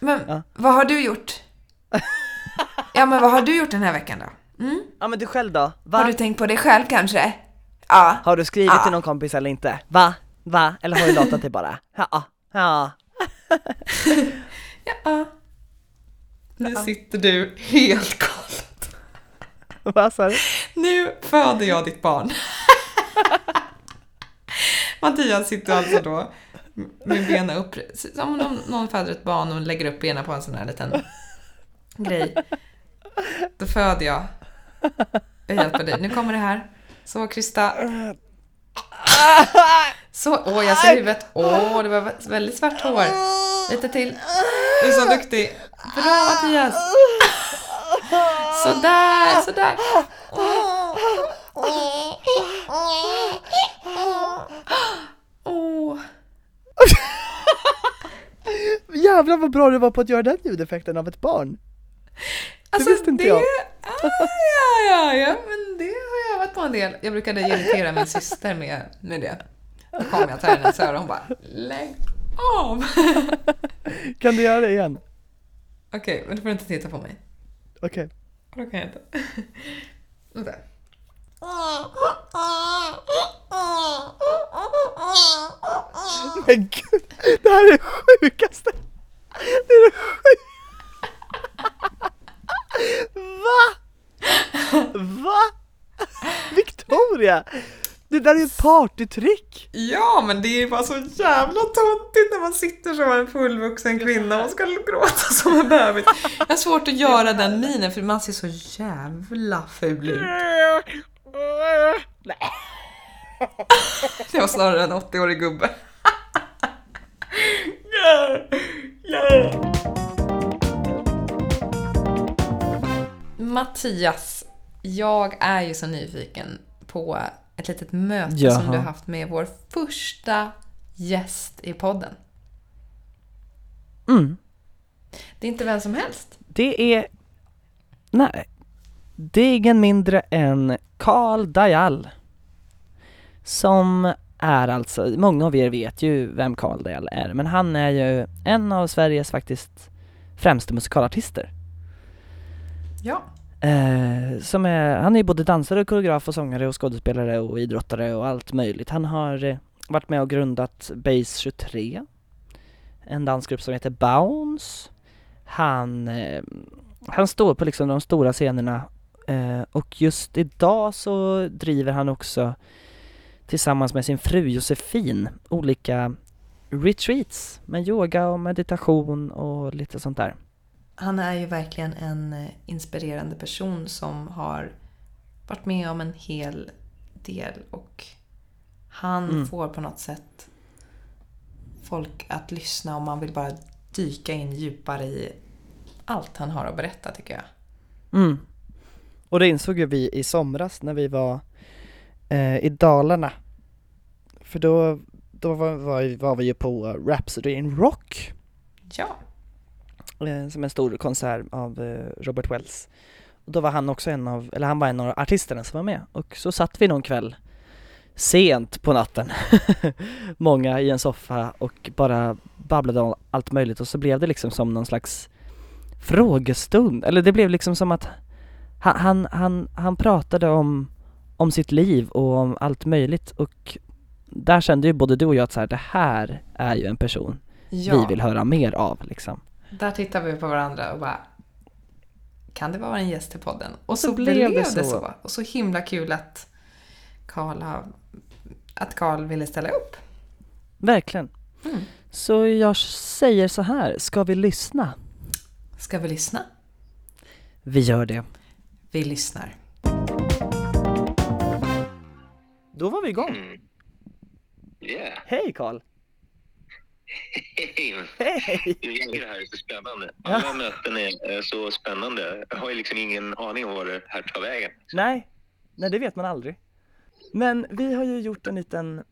Speaker 2: Men
Speaker 1: Ja.
Speaker 2: vad har du gjort? Ja, men vad har du gjort den här veckan då? Mm?
Speaker 1: Ja men du själv då? Va?
Speaker 2: Har du tänkt på dig själv kanske? Ja.
Speaker 1: Har du skrivit
Speaker 2: Ja.
Speaker 1: till någon kompis eller inte? Va? Va? Eller har du låtit det bara? Ja. Ja.
Speaker 2: Ja. Nu sitter du helt galet.
Speaker 1: Vad sa du?
Speaker 2: Nu föder jag ditt barn. Mattias sitter alltså då med benen upp. Som om någon- föder ett barn och lägger upp benen på en sån här liten grej. Då föder jag. Jag hjälper dig. Nu kommer det här. Så Krista. Så, åh jag ser huvudet. Åh, det var väldigt svart hår. Lite till. Du är så duktig. Bra Mattias. Sådär, sådär. Åh.
Speaker 1: Jävlar vad bra du var på att göra den ljudeffekten av ett barn.
Speaker 2: Alltså,
Speaker 1: visste inte
Speaker 2: det,
Speaker 1: jag.
Speaker 2: Ah, ja, ja, ja, men det har jag övat på en del. Jag brukade irritera min syster med, med det. Då kom jag till hennes öra och hon bara Lägg av!
Speaker 1: Kan du göra det igen?
Speaker 2: Okej, men då får du inte titta på mig.
Speaker 1: Okej.
Speaker 2: Då kan jag inte. Vänta.
Speaker 1: Men gud, det här är det sjukaste! Det är det sjukaste! Va? Va? Victoria! Det där är ett partytrick!
Speaker 2: Ja, men det är bara så jävla töntigt när man sitter som en fullvuxen kvinna och ska gråta som en bebis. Jag har svårt att göra den minen för man ser så jävla ful ut.
Speaker 1: Nej.
Speaker 2: Det var snarare en 80-årig gubbe. Mattias, jag är ju så nyfiken på ett litet möte som
Speaker 1: Jaha.
Speaker 2: du har haft med vår första gäst i podden.
Speaker 1: Mm.
Speaker 2: Det är inte vem som helst.
Speaker 1: Det är... Nej. Det är ingen mindre än Karl Dajal. Som är alltså, många av er vet ju vem Karl Dajal är, men han är ju en av Sveriges faktiskt främsta musikalartister.
Speaker 2: Ja.
Speaker 1: Eh, som är, han är ju både dansare, och koreograf och sångare och skådespelare och idrottare och allt möjligt. Han har eh, varit med och grundat Base 23, en dansgrupp som heter Bounce. Han, eh, han står på liksom de stora scenerna eh, och just idag så driver han också tillsammans med sin fru Josefin olika retreats med yoga och meditation och lite sånt där.
Speaker 2: Han är ju verkligen en eh, inspirerande person som har varit med om en hel del och han
Speaker 1: Mm.
Speaker 2: får på något sätt folk att lyssna om man vill bara dyka in djupare i allt han har att berätta tycker jag.
Speaker 1: Mm. Och det insåg ju vi i somras när vi var eh, i Dalarna. För då, då var, var, var vi ju på Rhapsody in Rock,
Speaker 2: Ja.
Speaker 1: eh, som en stor konsert av eh, Robert Wells. Och då var han också en av, eller han var en av artisterna som var med. Och så satt vi någon kväll sent på natten, många i en soffa och bara babblade om allt möjligt och så blev det liksom som någon slags frågestund, eller det blev liksom som att han, han, han, han pratade om, om sitt liv och om allt möjligt och där kände ju både du och jag att så här, det här är ju en person
Speaker 2: ja.
Speaker 1: vi vill höra mer av liksom.
Speaker 2: Där tittar vi på varandra och bara kan det vara en gäst i podden? Och så,
Speaker 1: så
Speaker 2: blev, det,
Speaker 1: det
Speaker 2: så.
Speaker 1: så.
Speaker 2: Och så himla kul att Karl har, att Karl ville ställa upp.
Speaker 1: Verkligen.
Speaker 2: Mm.
Speaker 1: Så jag säger så här, ska vi lyssna?
Speaker 2: Ska vi lyssna?
Speaker 1: Vi gör det.
Speaker 2: Vi lyssnar.
Speaker 1: Då var vi igång.
Speaker 3: Mm. Yeah.
Speaker 1: Hej Karl!
Speaker 3: Hej! Tycker det här är så spännande.
Speaker 1: Ja.
Speaker 3: Alla möten är eh, så spännande. Jag har ju liksom ingen aning om vad det här tar vägen.
Speaker 1: Nej, nej det vet man aldrig. Men vi har ju gjort en liten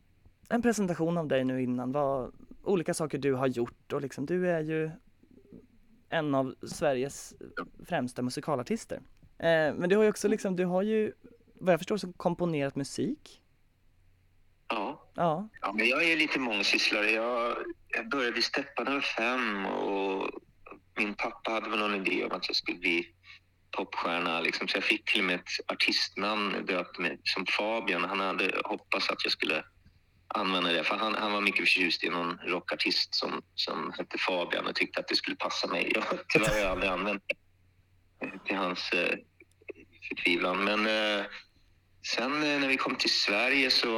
Speaker 1: en presentation av dig nu innan, vad olika saker du har gjort och liksom du är ju en av Sveriges främsta musikalartister. Eh, men du har ju också liksom, du har ju vad jag förstår så komponerat musik.
Speaker 3: Ja.
Speaker 1: Ja,
Speaker 3: ja men jag är lite mångsysslare. Jag, jag började Steppa när jag var fem och min pappa hade väl någon idé om att jag skulle bli popstjärna. Liksom. Så jag fick till och med ett artistnamn döpt med, som Fabian. Han hade hoppats att jag skulle använda det. För han, han var mycket förtjust i någon rockartist som, som hette Fabian och tyckte att det skulle passa mig. Jag, tyvärr har jag aldrig använt det till hans eh, förtvivlan. Men eh, sen eh, när vi kom till Sverige så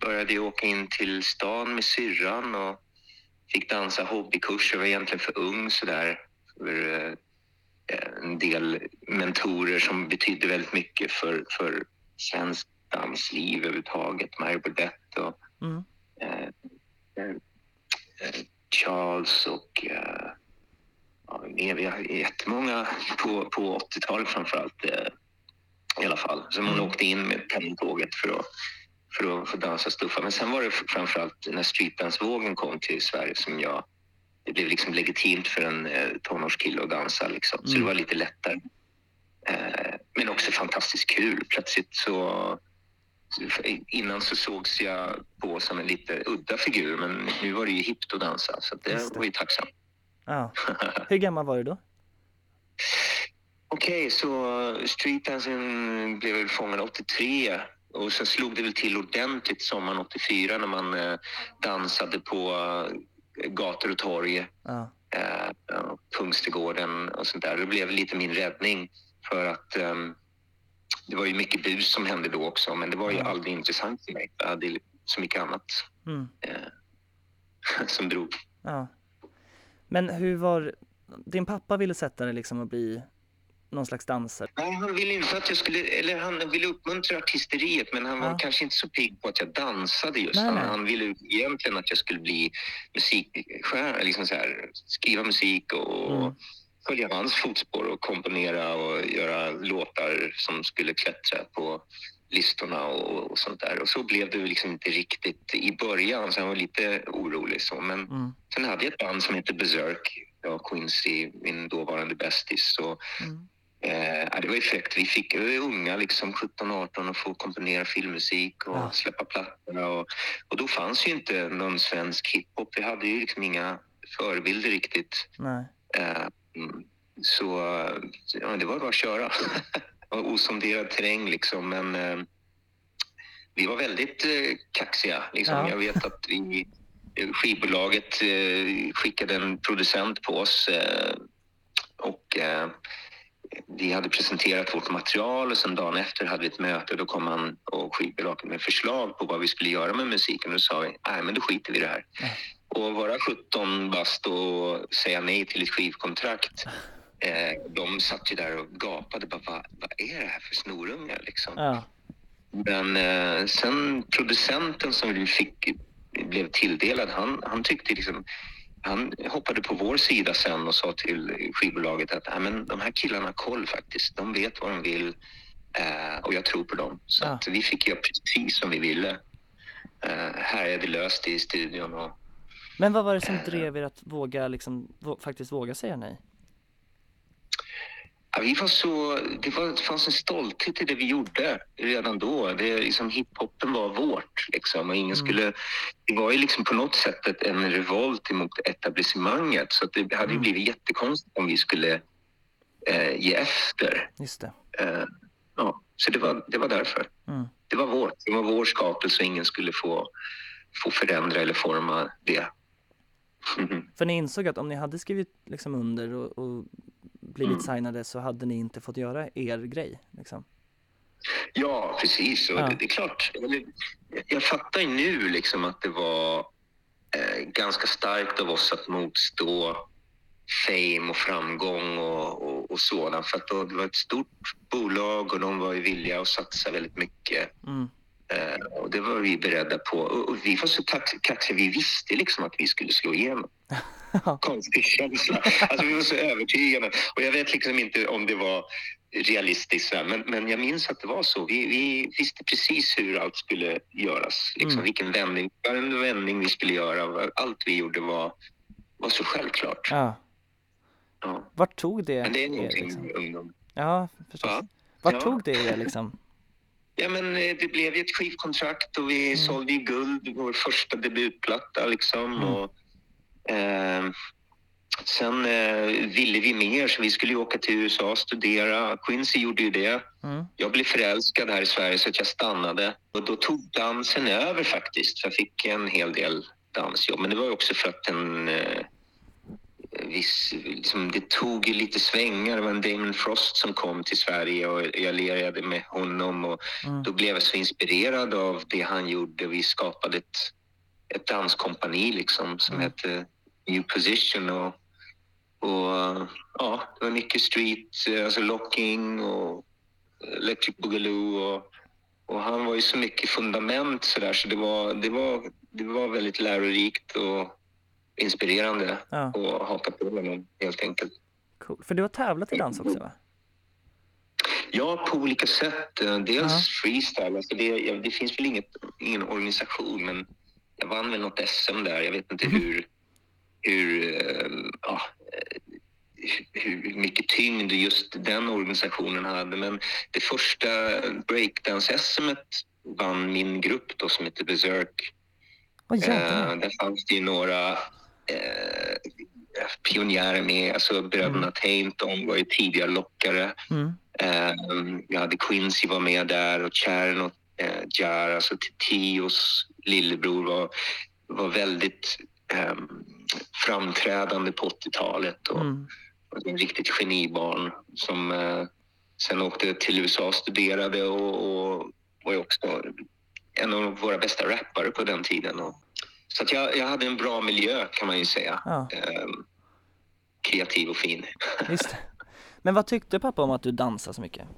Speaker 3: började jag åka in till stan med syrran och fick dansa hobbykurs. Jag var egentligen för ung sådär för eh, en del mentorer som betydde väldigt mycket för, för svensk dansliv överhuvudtaget. Mario Burdett och
Speaker 1: mm.
Speaker 3: eh, eh, Charles och eh, ja, jättemånga på, på 80-talet framförallt eh, i alla fall. Så man
Speaker 1: Mm.
Speaker 3: åkte in med pendeltåget för att, för att få dansa stuffa. Men sen var det framförallt när streetdancevågen kom till Sverige som jag det blev liksom legitimt för en eh, tonårskille att dansa liksom. Så
Speaker 1: Mm.
Speaker 3: det var lite lättare. Eh, men också fantastiskt kul. Plötsligt så Innan så sågs jag på som en lite udda figur men nu var det ju hippt att dansa så det,
Speaker 1: det.
Speaker 3: var ju tacksam.
Speaker 1: ja. Hur gammal var du då?
Speaker 3: Okej, så streetdancing blev väl fångad 83 och sen slog det väl till ordentligt sommaren 84 när man eh, dansade på eh, gator och torg,
Speaker 1: Ja,
Speaker 3: eh, Kungsträdgården och sånt där. Det blev lite min räddning för att ehm, det var ju mycket bus som hände då också men det var ju
Speaker 1: Ja.
Speaker 3: aldrig intressant för mig. Jag hade så mycket annat
Speaker 1: mm.
Speaker 3: eh, som drog.
Speaker 1: ja. Men hur var, din pappa ville sätta dig liksom att bli någon slags dansare?
Speaker 3: Nej, han ville inte att jag skulle, eller han ville uppmuntra artisteriet men han var
Speaker 1: Ja.
Speaker 3: kanske inte så pigg på att jag dansade just.
Speaker 1: Nej,
Speaker 3: han,
Speaker 1: nej.
Speaker 3: han ville egentligen att jag skulle bli musikstjärna, liksom så här, skriva musik och
Speaker 1: Mm.
Speaker 3: följa hans fotspår och komponera och göra låtar som skulle klättra på listorna och, och sånt där. Och så blev det liksom inte riktigt i början, så han var lite orolig så. Men
Speaker 1: Mm.
Speaker 3: sen hade jag ett band som hette Berserk, jag och Quincy, min dåvarande bästis.
Speaker 1: Mm.
Speaker 3: Eh, det var fräckt. Vi fick vi var ju unga, liksom 17-18 och få komponera filmmusik och
Speaker 1: Ja.
Speaker 3: släppa plattorna. Och, och då fanns ju inte någon svensk hiphop. Vi hade ju liksom inga förebilder riktigt. Eh, mm, så ja, det var bara att köra. osonderad terräng liksom, men eh, vi var väldigt eh, kaxiga. Liksom.
Speaker 1: Ja.
Speaker 3: Jag vet att vi, eh, skivbolaget eh, skickade en producent på oss eh, och eh, vi hade presenterat vårt material och sen dagen efter hade vi ett möte och då kom han och skivbolaget med förslag på vad vi skulle göra med musiken och då sa vi, nej men då skiter vi i det här. Och vara 17 bast och säga nej till ett skivkontrakt Eh, de satt ju där och gapade. Bara, vad, vad är det här för snorungar? Liksom.
Speaker 1: Ja.
Speaker 3: Men eh, sen producenten som vi fick blev tilldelad, han, han tyckte liksom han hoppade på vår sida sen och sa till skivbolaget att "Nej, men de här killarna har koll faktiskt. De vet vad de vill eh, och jag tror på dem. Så
Speaker 1: Ja.
Speaker 3: vi fick göra precis som vi ville. Eh, här är det löst i studion och
Speaker 1: Men vad var det som drev er att våga liksom, vå- faktiskt våga säga nej?
Speaker 3: Ja, vi var så, det, var, det fanns en stolthet i det vi gjorde redan då. Det, liksom, hiphopen var vårt. Liksom, och ingen
Speaker 1: Mm.
Speaker 3: skulle, det var ju liksom på något sätt en revolt emot etablissemanget. Så det hade
Speaker 1: Mm.
Speaker 3: blivit jättekonstigt om vi skulle eh, ge efter.
Speaker 1: Just det.
Speaker 3: Eh, ja, så det var, det var därför.
Speaker 1: Mm.
Speaker 3: Det var vårt. Det var vår skapelse och ingen skulle få, få förändra eller forma det.
Speaker 1: För ni insåg att om ni hade skrivit liksom under och, och blivit
Speaker 3: Mm.
Speaker 1: signade så hade ni inte fått göra er grej liksom.
Speaker 3: Ja, precis.
Speaker 1: Ja.
Speaker 3: Det, det är klart. Jag fattar ju nu liksom att det var eh, ganska starkt av oss att motstå fame och framgång och, och, och sådant. För att då, det var ett stort bolag och de var ju villiga att satsa väldigt mycket.
Speaker 1: Mm.
Speaker 3: Eh, och det var vi beredda på. Och, och vi var så kaxiga. Vi visste liksom att vi skulle slå igenom. Konstig känsla. Alltså vi var så övertygade. Och jag vet liksom inte om det var realistiskt. Men, men jag minns att det var så. Vi, vi visste precis hur allt skulle göras. Liksom,
Speaker 1: Mm.
Speaker 3: Vilken vändning, vändning vi skulle göra. Allt vi gjorde var, var så självklart.
Speaker 1: Ja.
Speaker 3: Ja.
Speaker 1: Vart tog det
Speaker 3: Men det är någonting
Speaker 1: liksom?
Speaker 3: med ungdom.
Speaker 1: Ja, förstås.
Speaker 3: Ja.
Speaker 1: Vart
Speaker 3: Ja.
Speaker 1: tog det er liksom?
Speaker 3: Ja, men eh, det blev ju ett skivkontrakt och vi
Speaker 1: Mm.
Speaker 3: sålde ju guld, vår första debutplatta liksom.
Speaker 1: Mm.
Speaker 3: Och, eh, sen eh, ville vi mer så vi skulle ju åka till USA och studera. Quincy gjorde ju det.
Speaker 1: Mm.
Speaker 3: Jag blev förälskad här i Sverige så att jag stannade. Och då tog dansen över faktiskt. För jag fick en hel del dansjobb. Men det var ju också för att en eh, viss, liksom, det tog ju lite svängar. Det var en Damon Frost som kom till Sverige och jag lirade med honom. Och
Speaker 1: Mm.
Speaker 3: då blev jag så inspirerad av det han gjorde. Vi skapade ett, ett danskompani liksom, som
Speaker 1: Mm.
Speaker 3: hette New Position. Och, och ja, det var mycket street, alltså locking och Electric Boogaloo. Och, och han var ju så mycket fundament så där, så det var, det var, det var väldigt lärorikt och inspirerande
Speaker 1: Ja,
Speaker 3: att haka på honom helt enkelt.
Speaker 1: cool. För du har tävlat i dans också va?
Speaker 3: Ja, på olika sätt. Eh, Dels
Speaker 1: Ja.
Speaker 3: freestyle. Alltså det, ja, det finns väl inget, ingen organisation, men jag vann väl något SM där. Jag vet inte
Speaker 1: Mhm.
Speaker 3: hur, hur, eh, ja, eh, hur mycket tyngd just den organisationen hade. Men det första breakdance-SM vann min grupp då, som heter Berserk.
Speaker 1: Åh
Speaker 3: Eh, där fanns det ju några eh, pionjärer med. Alltså bröderna
Speaker 1: Mm.
Speaker 3: Taint, de var ju tidiga lockare.
Speaker 1: Mm.
Speaker 3: Eh, jag hade Quincy var med där och Chern och eh, Jar, alltså Tios lillebror var, var väldigt eh, framträdande på 80-talet och,
Speaker 1: Mm.
Speaker 3: och en riktigt genibarn som eh, sen åkte till USA och studerade och, och var också en av våra bästa rappare på den tiden. Och, så att jag, jag hade en bra miljö kan man ju säga.
Speaker 1: Ja,
Speaker 3: Eh, kreativ och fin.
Speaker 1: det. Men vad tyckte pappa om att du dansar så mycket?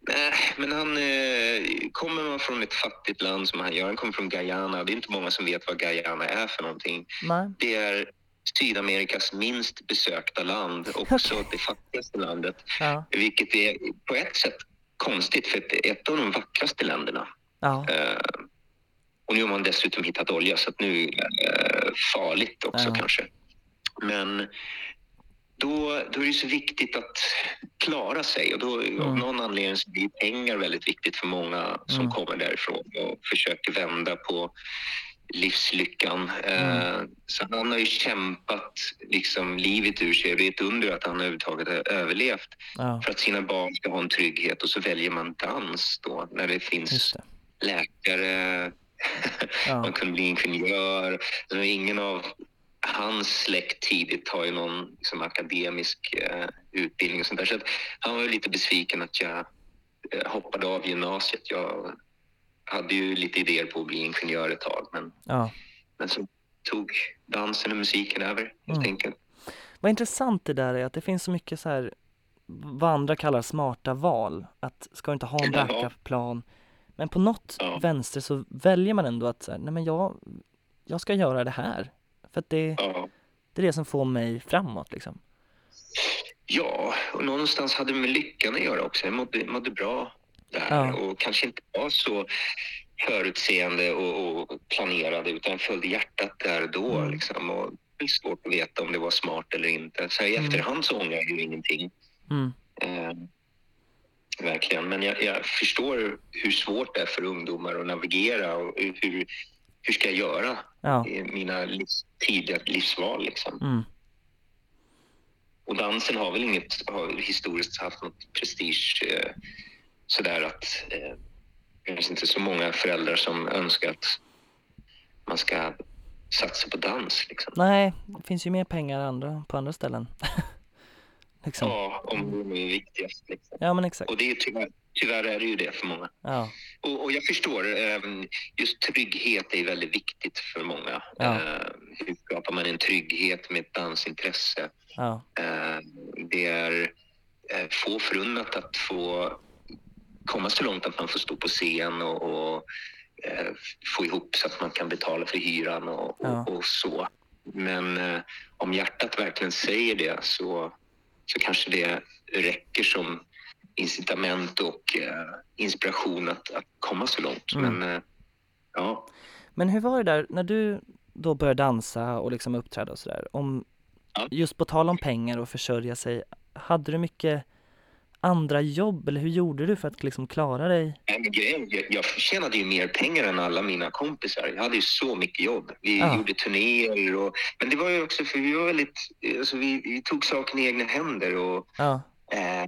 Speaker 3: Nej, men han eh, kommer man från ett fattigt land som han gör. Han kommer från Guyana. Det är inte många som vet vad Guyana är för någonting.
Speaker 1: Nej.
Speaker 3: Det är Sydamerikas minst besökta land, också det fattigaste landet.
Speaker 1: Ja.
Speaker 3: Vilket är på ett sätt konstigt, för det är ett av de vackraste länderna.
Speaker 1: Ja.
Speaker 3: Eh, och nu har man dessutom hittat olja, så att nu är det eh, farligt också
Speaker 1: Ja.
Speaker 3: kanske. Men då, då är det så viktigt att klara sig och då av
Speaker 1: Mm.
Speaker 3: någon anledning så blir pengar väldigt viktigt för många som
Speaker 1: Mm.
Speaker 3: kommer därifrån och försöker vända på livslyckan. Eh,
Speaker 1: Mm.
Speaker 3: så han har ju kämpat liksom livet ur sig. Det är ett under att han överhuvudtaget har överlevt
Speaker 1: Ja.
Speaker 3: för att sina barn ska ha en trygghet och så väljer man dans då när det finns
Speaker 1: det.
Speaker 3: läkare,
Speaker 1: Ja.
Speaker 3: man kunde bli ingenjör. Alltså ingen av hans släkt tidigt har ju någon liksom, akademisk eh, utbildning och sånt där. Så han var ju lite besviken att jag eh, hoppade av gymnasiet. Jag hade ju lite idéer på att bli ingenjör ett tag, men,
Speaker 1: Ja.
Speaker 3: men så tog dansen och musiken över helt
Speaker 1: Mm.
Speaker 3: enkelt.
Speaker 1: Vad intressant det där är att det finns så mycket så här vad andra kallar smarta val. Att ska du inte ha en
Speaker 3: Ja.
Speaker 1: Men på något
Speaker 3: Ja.
Speaker 1: vänster så väljer man ändå att så här, nej men jag, jag ska göra det här. För att det,
Speaker 3: Ja.
Speaker 1: det är det som får mig framåt liksom.
Speaker 3: Ja, och någonstans hade det med lyckan att göra också. Jag mådde, mådde bra där
Speaker 1: Ja.
Speaker 3: och kanske inte var så förutseende och, och planerade utan följde hjärtat där och då.
Speaker 1: Mm.
Speaker 3: Liksom, och det är svårt att veta om det var smart eller inte. Så här, i
Speaker 1: Mm.
Speaker 3: efterhand så ångrar jag ju ingenting.
Speaker 1: Mm.
Speaker 3: Eh, verkligen. Men jag, jag förstår hur svårt det är för ungdomar att navigera och hur, hur ska jag göra
Speaker 1: Ja.
Speaker 3: mina livs, tidiga livsval. Liksom.
Speaker 1: Mm.
Speaker 3: Och dansen har väl inget, har historiskt haft något prestige eh, sådär att eh, det finns inte så många föräldrar som önskar att man ska satsa på dans. Liksom.
Speaker 1: Nej, det finns ju mer pengar andra, på andra ställen. liksom.
Speaker 3: Ja, om det är viktigast. Liksom.
Speaker 1: Ja men exakt.
Speaker 3: Och det är tyvärr, tyvärr är det ju det för många.
Speaker 1: Ja.
Speaker 3: Och, och jag förstår, eh, just trygghet är väldigt viktigt för många.
Speaker 1: Ja.
Speaker 3: Eh, hur skapar man en trygghet med ett dansintresse?
Speaker 1: Ja.
Speaker 3: Eh, Det är få förunnat att få komma så långt att man får stå på scen och, och få ihop så att man kan betala för hyran och,
Speaker 1: Ja.
Speaker 3: och, och så. Men eh, om hjärtat verkligen säger det så, så kanske det räcker som incitament och eh, inspiration att, att komma så långt.
Speaker 1: Mm.
Speaker 3: Men eh, ja,
Speaker 1: Men hur var det där när du då började dansa och liksom uppträda och sådär? Om,
Speaker 3: Ja.
Speaker 1: just på tal om pengar och försörja sig, hade du mycket andra jobb eller hur gjorde du för att liksom klara dig?
Speaker 3: Jag, jag tjänade ju mer pengar än alla mina kompisar. Jag hade ju så mycket jobb. Vi
Speaker 1: Ja.
Speaker 3: gjorde turnéer och... Men det var ju också för vi var väldigt... Alltså vi, vi tog saken i egna händer och
Speaker 1: Ja,
Speaker 3: eh,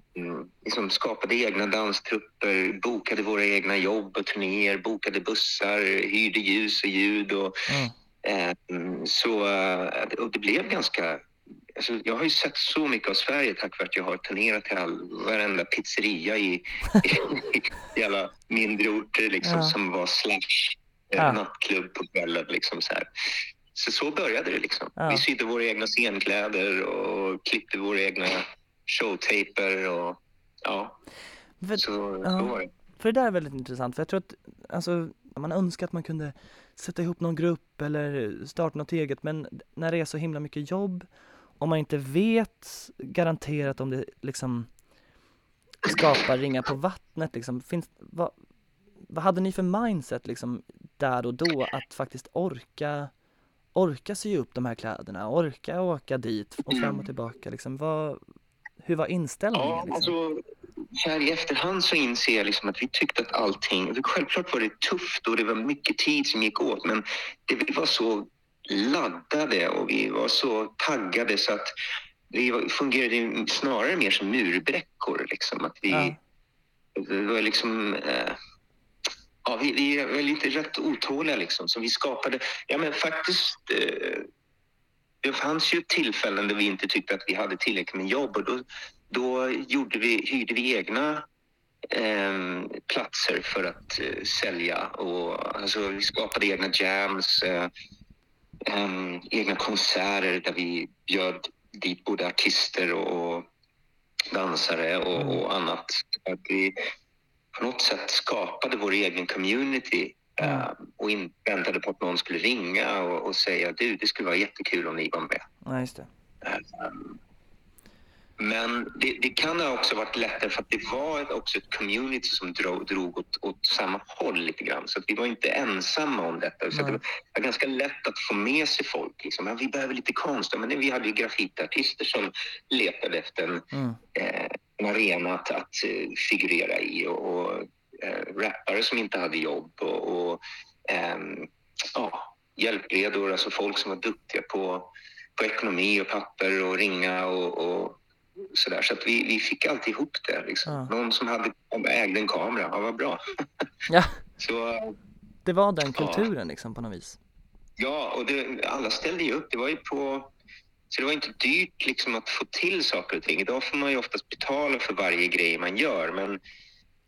Speaker 3: liksom skapade egna danstrupper, bokade våra egna jobb och turnéer, bokade bussar, hyrde ljus och ljud och...
Speaker 1: mm.
Speaker 3: Eh, så, eh, och det blev ganska... Alltså, jag har ju sett så mycket av Sverige tack vare att jag har turnerat till all, varenda pizzeria i, i, alla mindre orter liksom,
Speaker 1: Ja.
Speaker 3: som var slash eh,
Speaker 1: Ja.
Speaker 3: nattklubb på kvällen. Liksom, så, här. så så började det. Liksom.
Speaker 1: Ja.
Speaker 3: Vi sydde våra egna scenkläder och klippte våra egna showtaper. Och, ja,
Speaker 1: För,
Speaker 3: så, så var det.
Speaker 1: för det där är väldigt intressant för jag tror att alltså, man önskar att man kunde sätta ihop någon grupp eller starta något eget men när det är så himla mycket jobb och man inte vet garanterat om det liksom skapar ringar på vattnet liksom, finns, vad, vad hade ni för mindset liksom där och då att faktiskt orka orka sy upp de här kläderna, orka åka dit och fram och tillbaka liksom, vad, hur var inställningen
Speaker 3: Ja,
Speaker 1: liksom?
Speaker 3: alltså, så här i efterhand så inser jag liksom att vi tyckte att allting... Självklart var det tufft och det var mycket tid som gick åt men det, var så laddade och vi var så taggade så att vi fungerade snarare mer som murbräckor. Liksom. Att vi,
Speaker 1: Ja.
Speaker 3: Det var liksom... Eh, ja, vi, vi var lite rätt otåliga liksom, så vi skapade... Ja, men faktiskt... Eh, det fanns ju tillfällen där vi inte tyckte att vi hade tillräckligt med jobb och då, då gjorde vi, hyrde vi egna eh, platser för att eh, sälja. Och, alltså, vi skapade egna jams, eh, egna konserter där vi bjöd dit både artister och dansare och,
Speaker 1: Mm.
Speaker 3: och annat. Att vi på något sätt skapade vår egen community
Speaker 1: Mm.
Speaker 3: eh, och inte väntade på att någon skulle ringa och, och säga du, det skulle vara jättekul om ni var med.
Speaker 1: Ja, just det.
Speaker 3: Men det, det kan ha också varit lättare för att det var ett, också ett community som drog, drog åt, åt samma håll lite grann. Så att vi var inte ensamma om detta. Så det var ganska lätt att få med sig folk. Liksom. Ja, vi behöver lite konst. Men vi hade ju graffitiartister som letade efter en,
Speaker 1: Mm.
Speaker 3: eh, en arena att, att eh, figurera i och, och eh, rappare som inte hade jobb och, och ehm, ja, hjälpredor, alltså folk som var duktiga på, på ekonomi och papper och ringa och, och sådär. Så att vi, vi fick alltid ihop det. Liksom.
Speaker 1: Ja.
Speaker 3: Någon som hade, ägde en kamera, ja vad bra.
Speaker 1: Ja,
Speaker 3: Så
Speaker 1: det var den
Speaker 3: Ja.
Speaker 1: kulturen liksom på något vis.
Speaker 3: Ja, och det, alla ställde ju upp. Det var ju på... Så det var inte dyrt liksom att få till saker och ting. Idag får man ju oftast betala för varje grej man gör, men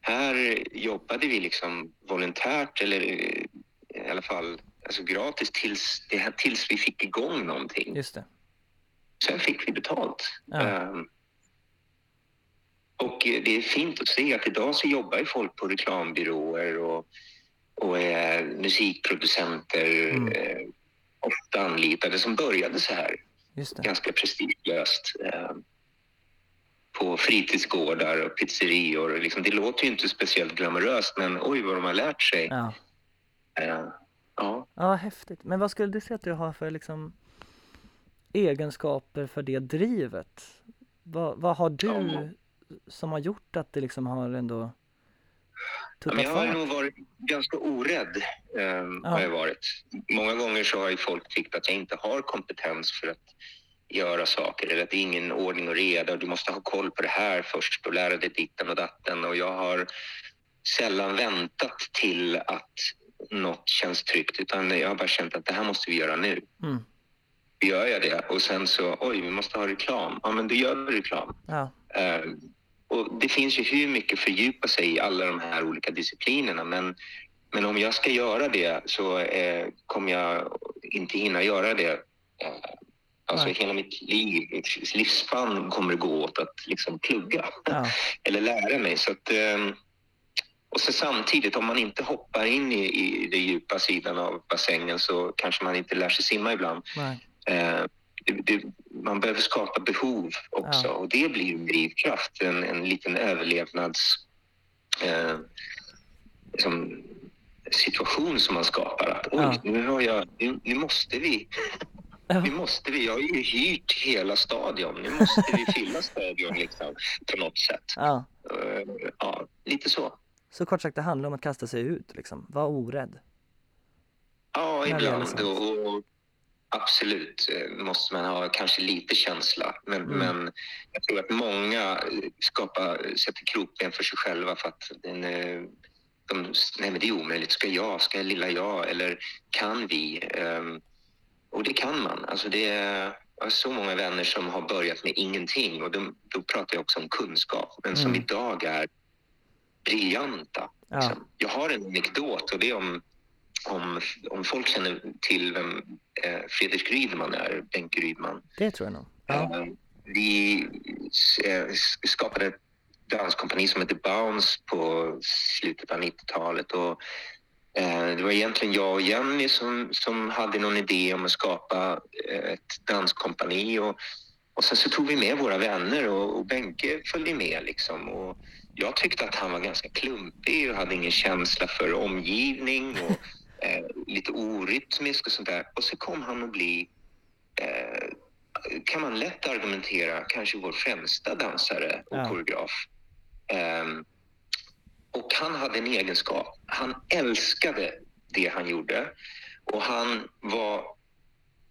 Speaker 3: här jobbade vi liksom volontärt eller eh, i alla fall alltså gratis tills, det här, tills vi fick igång någonting.
Speaker 1: Just det.
Speaker 3: Sen fick vi betalt.
Speaker 1: Ja.
Speaker 3: Ehm, och det är fint att se att idag så jobbar ju folk på reklambyråer och, och är musikproducenter.
Speaker 1: Mm.
Speaker 3: eh, ofta anlitade som började så här ganska prestigelöst. Eh, på fritidsgårdar och pizzerior. Liksom, det låter ju inte speciellt glamoröst men oj vad de har lärt sig.
Speaker 1: Ja.
Speaker 3: Eh, ja.
Speaker 1: ja, häftigt. Men vad skulle du säga att du har för liksom egenskaper för det drivet? Vad, vad har du
Speaker 3: Ja.
Speaker 1: Som har gjort att det liksom har ändå
Speaker 3: Ja,
Speaker 1: tuppat
Speaker 3: men jag har
Speaker 1: fart?
Speaker 3: nog varit ganska orädd. Eh,
Speaker 1: Ja.
Speaker 3: har jag varit. Många gånger så har ju folk tyckt att jag inte har kompetens för att göra saker eller att det är ingen ordning och reda och du måste ha koll på det här först och lära dig ditten och datten och jag har sällan väntat till att något känns tryggt utan jag har bara känt att det här måste vi göra nu.
Speaker 1: Mm.
Speaker 3: Gör jag det och sen så oj vi måste ha reklam. Ja men då gör vi reklam.
Speaker 1: Ja,
Speaker 3: Eh, och det finns ju hur mycket fördjupa sig i alla de här olika disciplinerna men, men om jag ska göra det så eh, kommer jag inte hinna göra det. Eh, alltså
Speaker 1: Nej.
Speaker 3: hela mitt liv, mitt livsspann kommer gå åt att liksom plugga
Speaker 1: ja,
Speaker 3: eller lära mig. Så att, eh, och så samtidigt, om man inte hoppar in i, i den djupa sidan av bassängen så kanske man inte lär sig simma ibland.
Speaker 1: nej,
Speaker 3: Eh, det, det, man behöver skapa behov också
Speaker 1: Ja.
Speaker 3: och det blir en drivkraft, en, en liten överlevnads eh, liksom, situation som man skapar. Att oj,
Speaker 1: Ja.
Speaker 3: nu, har jag, nu, nu måste vi. Nu måste vi. Jag har ju hyrt hela stadion. Nu måste vi fylla stadion liksom, på något sätt.
Speaker 1: ja.
Speaker 3: Eh, ja, lite så.
Speaker 1: Så kort sagt, det handlar om att kasta sig ut liksom. Var orädd.
Speaker 3: Ja, ibland. Och, och absolut eh, måste man ha kanske lite känsla. Men,
Speaker 1: Mm.
Speaker 3: men jag tror att många eh, skapar, sätter krokben för sig själva för att den, eh, de, nej men det är omöjligt. Ska jag? Ska lilla jag? Eller kan vi? Ehm, och det kan man. Alltså det är, jag har så många vänner som har börjat med ingenting och de, då pratar jag också om kunskap, men som
Speaker 1: Mm.
Speaker 3: idag är briljanta.
Speaker 1: Ja,
Speaker 3: Liksom. Jag har en anekdot och det är om, om, om folk känner till vem eh, Fredrik Rydman är, Bengt Rydman.
Speaker 1: det tror jag nog. Ja,
Speaker 3: Eh, vi eh, skapade ett danskompani som hette Bounce på slutet av 90-talet. Och, det var egentligen jag och Jenny som, som hade någon idé om att skapa ett danskompani. Och, och sen så tog vi med våra vänner och, och Benke följde med. Liksom. Och jag tyckte att han var ganska klumpig och hade ingen känsla för omgivning och eh, lite orytmisk och sånt där. Och så kom han att bli eh, kan man lätt argumentera kanske vår främsta dansare och
Speaker 1: Ja.
Speaker 3: koreograf. Ehm, och han hade en egenskap. Han älskade det han gjorde och han var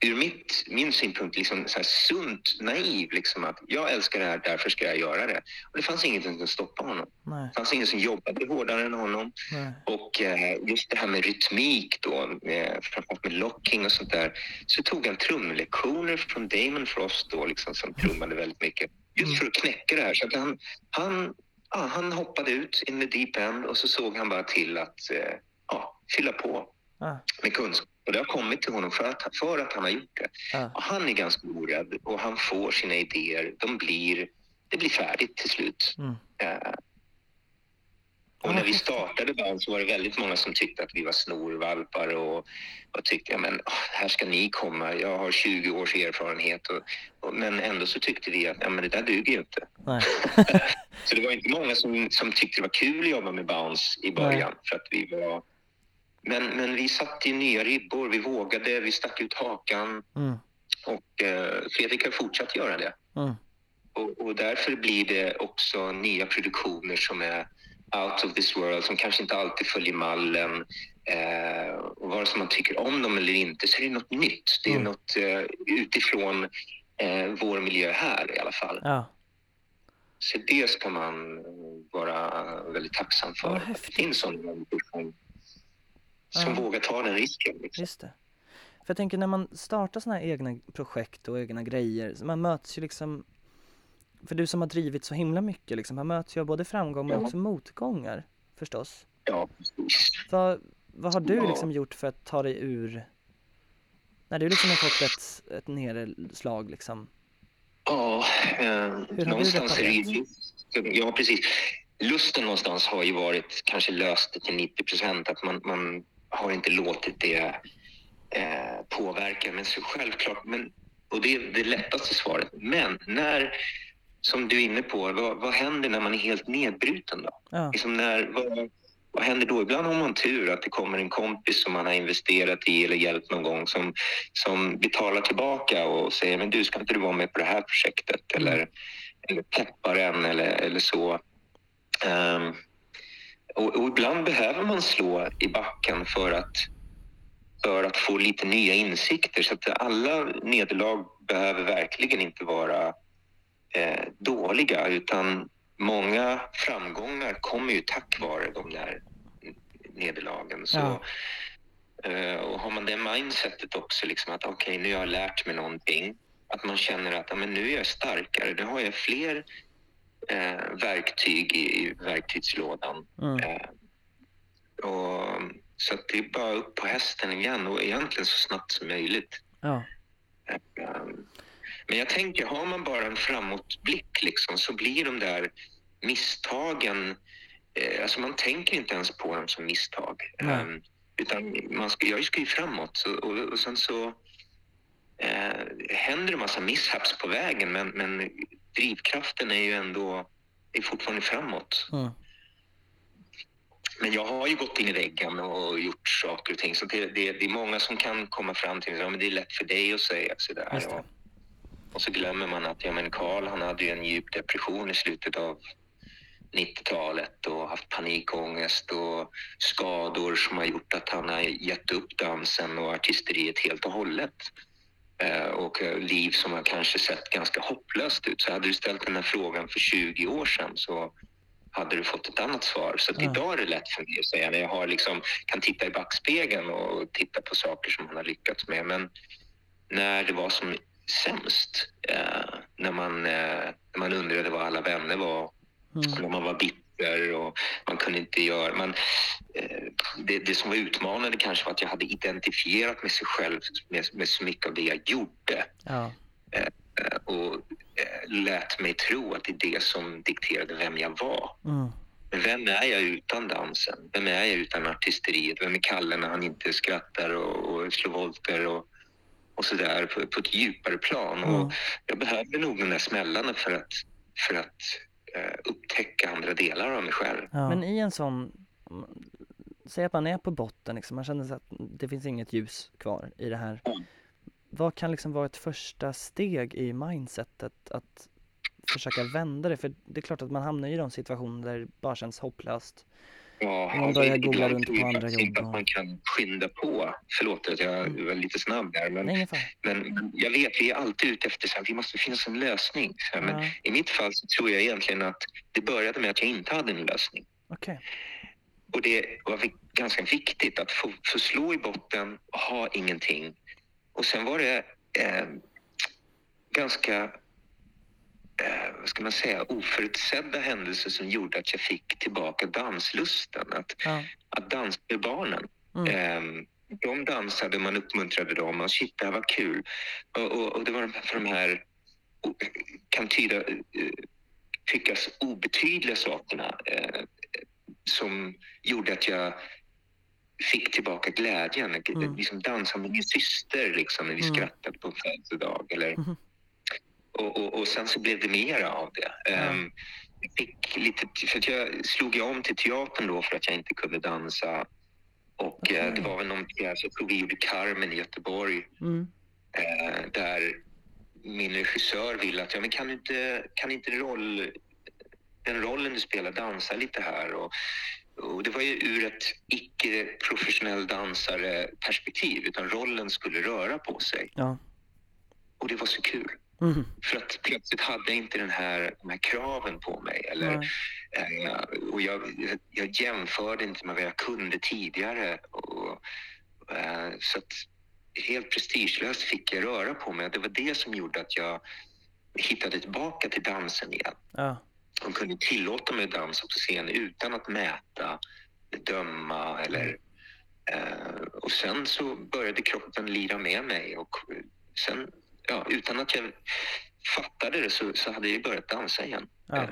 Speaker 3: ur mitt, min synpunkt liksom så här sunt naiv. Liksom att jag älskar det här, därför ska jag göra det. Och det fanns inget som kunde stoppa honom.
Speaker 1: nej,
Speaker 3: Det fanns ingen som jobbade hårdare än honom.
Speaker 1: nej.
Speaker 3: Och eh, just det här med rytmik då, med, framförallt med locking och sånt där, så tog han trumlektioner från Damon Frost då, liksom, som trummade väldigt mycket. Just för att knäcka det här. Så att han, han, ja, han hoppade ut in the deep end och så såg han bara till att eh, ja, fylla på
Speaker 1: Ja,
Speaker 3: med kunskap. Och det har kommit till honom för att, för att han har gjort det. Och han är ganska orädd och han får sina idéer. De blir, det blir färdigt till slut.
Speaker 1: mm. Ja,
Speaker 3: och när vi startade band så var det väldigt många som tyckte att vi var snorvalpar och, och tyckte men åh, här ska ni komma. Jag har 20 års erfarenhet. Och, och, men ändå så tyckte vi att ja, men det där duger ju inte.
Speaker 1: nej,
Speaker 3: Så det var inte många som, som tyckte det var kul att jobba med Bounce i början. För att vi var... men, men vi satte ju nya ribbor. Vi vågade, vi stack ut hakan.
Speaker 1: mm,
Speaker 3: Och eh, Fredrik har fortsatt göra det.
Speaker 1: mm,
Speaker 3: Och, och därför blir det också nya produktioner som är out of this world, som kanske inte alltid följer mallen. Eh, och vare sig man tycker om dem eller inte så är det något nytt. Det är
Speaker 1: Mm.
Speaker 3: något eh, utifrån eh, vår miljö här i alla fall.
Speaker 1: ja,
Speaker 3: Så det ska man vara väldigt tacksam för.
Speaker 1: Vad
Speaker 3: det finns sådana människor som, som vågar ta den risken. Liksom.
Speaker 1: just det. För jag tänker när man startar såna här egna projekt och egna grejer, man möts ju liksom för du som har drivit så himla mycket liksom, man möts ju av både framgång men
Speaker 3: Ja.
Speaker 1: också motgångar förstås.
Speaker 3: Ja, precis.
Speaker 1: Vad, vad har du
Speaker 3: Ja.
Speaker 1: liksom gjort för att ta dig ur när du liksom har fått ett, ett nedslag liksom?
Speaker 3: Ja, eh,
Speaker 1: du
Speaker 3: någonstans är det. Ja, precis. Lusten någonstans har ju varit kanske löst till 90 procent. Att man, man har inte låtit det eh, påverkar. Men så självklart, men, och det är det lättaste svaret. Men när, som du är inne på, vad, vad händer när man är helt nedbruten då?
Speaker 1: Ja.
Speaker 3: Liksom när, vad, vad händer då? Ibland har man tur att det kommer en kompis som man har investerat i eller hjälpt någon gång som, som betalar tillbaka och säger men du, ska inte du vara med på det här projektet? Eller, eller peppar en eller, eller så. Ehm, och, och ibland behöver man slå i backen för att, för att få lite nya insikter. Så att alla nederlag behöver verkligen inte vara eh, dåliga utan många framgångar kommer ju tack vare de där nederlagen. Så,
Speaker 1: Ja.
Speaker 3: eh, och har man det mindsetet också, liksom att okej, nu har jag lärt mig någonting. Att man känner att men nu är jag starkare, nu har jag fler eh, verktyg i, verktygslådan.
Speaker 1: Mm.
Speaker 3: Eh, och, så att det är bara upp på hästen igen och egentligen så snabbt som möjligt.
Speaker 1: Ja.
Speaker 3: Um, Men jag tänker, har man bara en framåtblick liksom, så blir de där misstagen... Eh, alltså man tänker inte ens på dem som misstag. Ehm, utan man ska, jag ska ju framåt så, och, och sen så eh, händer det en massa misshaps på vägen men, men drivkraften är ju ändå är fortfarande framåt.
Speaker 1: Mm.
Speaker 3: Men jag har ju gått in i väggen och gjort saker och ting. Så det, det, det är många som kan komma fram till att ja, det är lätt för dig att säga sådär. Ja. Och så glömmer man att ja, men Carl han hade ju en djup depression i slutet av 90-talet och haft panikångest och skador som har gjort att han har gett upp dansen och artisteriet helt och hållet. Eh, och eh, liv som har kanske sett ganska hopplöst ut. Så hade du ställt den här frågan för 20 år sedan så hade du fått ett annat svar. Så
Speaker 1: Ja.
Speaker 3: idag är det lätt för mig att säga när jag har liksom, kan titta i backspegeln och titta på saker som han har lyckats med. Men när det var som sämst, eh, när, man, eh, när man undrade vad alla vänner var,
Speaker 1: Mm.
Speaker 3: när man var bitter och man kunde inte göra... Man, eh, det, det som var utmanande kanske var att jag hade identifierat med sig själv med, med så mycket av det jag gjorde
Speaker 1: Ja.
Speaker 3: eh, och eh, lät mig tro att det är det som dikterade vem jag var.
Speaker 1: Mm.
Speaker 3: Men vem är jag utan dansen? Vem är jag utan artisteriet? Vem är Kalle när han inte skrattar och, och slår volter och, och sådär på, på ett djupare plan?
Speaker 1: Mm.
Speaker 3: Och jag behövde nog de där smällarna för att, för att upptäcka andra delar av mig själv.
Speaker 1: Men i en sån, säg att man är på botten liksom, man känner sig att det finns inget ljus kvar i det här.
Speaker 3: Mm.
Speaker 1: Vad kan liksom vara ett första steg i mindsetet att försöka vända det? För det är klart att man hamnar i de situationer där det bara känns hopplöst.
Speaker 3: Ja,
Speaker 1: Man börjar
Speaker 3: ibland
Speaker 1: googla runt
Speaker 3: jag
Speaker 1: på andra jobb
Speaker 3: att man kan skynda på. Förlåt att jag
Speaker 1: Mm.
Speaker 3: var lite snabb där, men,
Speaker 1: Nej,
Speaker 3: men jag vet, vi är alltid ute efter att det måste finnas en lösning. Här, Men
Speaker 1: Ja,
Speaker 3: i mitt fall så tror jag egentligen att det började med att jag inte hade en lösning.
Speaker 1: Okej.
Speaker 3: Och det var ganska viktigt att få, få slå i botten och ha ingenting. Och sen var det eh, ganska, eh, vad ska man säga, oförutsedda händelser som gjorde att jag fick tillbaka danslusten. Att,
Speaker 1: Ja.
Speaker 3: att dansa med barnen.
Speaker 1: Mm.
Speaker 3: Eh, de dansade, man uppmuntrade dem och shit, det här var kul. Och, och, och det var de- för de här, kan tyda, eh, tyckas obetydliga sakerna eh, som gjorde att jag fick tillbaka glädjen.
Speaker 1: Mm.
Speaker 3: Liksom dansa med min syster liksom, när vi
Speaker 1: Mm.
Speaker 3: skrattade på en födelsedag. Eller,
Speaker 1: Mhm.
Speaker 3: Och, och, och sen så blev det mera av det. Jag fick lite, för jag slog ju om till teatern då för att jag inte kunde dansa. Och eh,
Speaker 1: Okej.
Speaker 3: det var väl någon pjäs, jag tror vi gjorde Carmen i Göteborg,
Speaker 1: Mm.
Speaker 3: eh, där min regissör ville att, ja men kan inte, kan inte roll, den rollen du spelar dansa lite här? Och, och det var ju ur ett icke-professionell dansare perspektiv, utan rollen skulle röra på sig.
Speaker 1: Ja.
Speaker 3: Och det var så kul.
Speaker 1: Mm.
Speaker 3: För att plötsligt hade jag inte den här, de här kraven på mig. Eller, eh, och jag, jag jämförde inte med vad jag kunde tidigare. Och, eh, så att helt prestigelöst fick jag röra på mig. Det var det som gjorde att jag hittade tillbaka till dansen igen.
Speaker 1: Ja.
Speaker 3: Och kunde tillåta mig att dansa på scen utan att mäta, döma eller... Eh, och sen så började kroppen lira med mig och sen, ja, utan att jag fattade det så, så hade jag börjat dansa igen.
Speaker 1: Ja.
Speaker 3: Eh,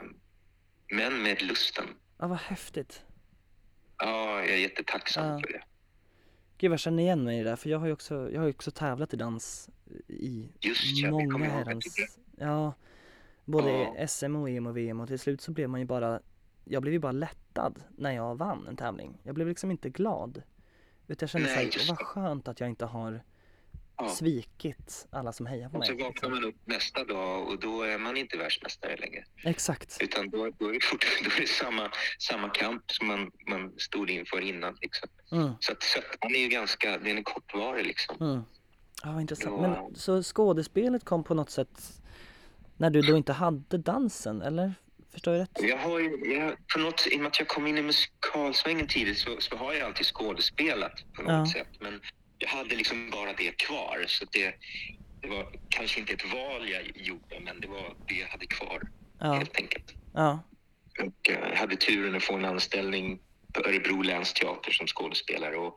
Speaker 3: men med lusten.
Speaker 1: ja, vad häftigt.
Speaker 3: Ja, jag är jättetacksam
Speaker 1: Ja.
Speaker 3: för det.
Speaker 1: Gud jag känner igen mig i det där för jag har ju också, jag har också tävlat i dans i
Speaker 3: Just ja,
Speaker 1: många
Speaker 3: att
Speaker 1: herrans, ja, både
Speaker 3: Ja.
Speaker 1: SM och EM och VM och till slut så blev man ju bara, jag blev ju bara lättad när jag vann en tävling. Jag blev liksom inte glad. Utan jag kände såhär, vad skönt att jag inte har
Speaker 3: Ja.
Speaker 1: svikit alla som hejar på
Speaker 3: Och så
Speaker 1: mig.
Speaker 3: vaknar man upp nästa dag och då är man inte världsmästare längre.
Speaker 1: Exakt.
Speaker 3: Utan då, då är det, fort, då är det samma, samma kamp som man, man stod inför innan. Liksom.
Speaker 1: Mm,
Speaker 3: Så att sötman är ju ganska, den är kortvarig liksom.
Speaker 1: mm. Ja, intressant.
Speaker 3: Ja.
Speaker 1: Men så skådespelet kom på något sätt när du då inte hade dansen, eller? Förstår jag rätt?
Speaker 3: Jag har ju, jag, på något, I och med att jag kom in i musikalsvängen tidigt så, så har jag alltid skådespelat på något
Speaker 1: Ja.
Speaker 3: sätt. Men jag hade liksom bara det kvar. Så det, det var kanske inte ett val jag gjorde, men det var det jag hade kvar
Speaker 1: Ja,
Speaker 3: helt enkelt.
Speaker 1: ja,
Speaker 3: Och eh, jag hade turen att få en anställning på Örebro länsteater som skådespelare och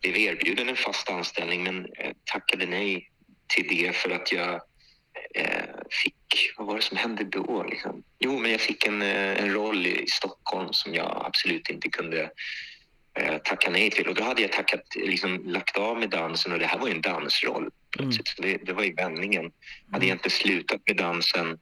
Speaker 3: blev erbjuden en fast anställning men eh, tackade nej till det för att jag eh, fick, vad var det som hände då? Liksom? Jo, men jag fick en, en roll i Stockholm som jag absolut inte kunde eh, tacka nej till. Och då hade jag tackat, liksom, lagt av med dansen och det här var ju en dansroll. plötsligt. Så det, det var ju vändningen. Jag hade
Speaker 1: Mm.
Speaker 3: egentligen slutat med dansen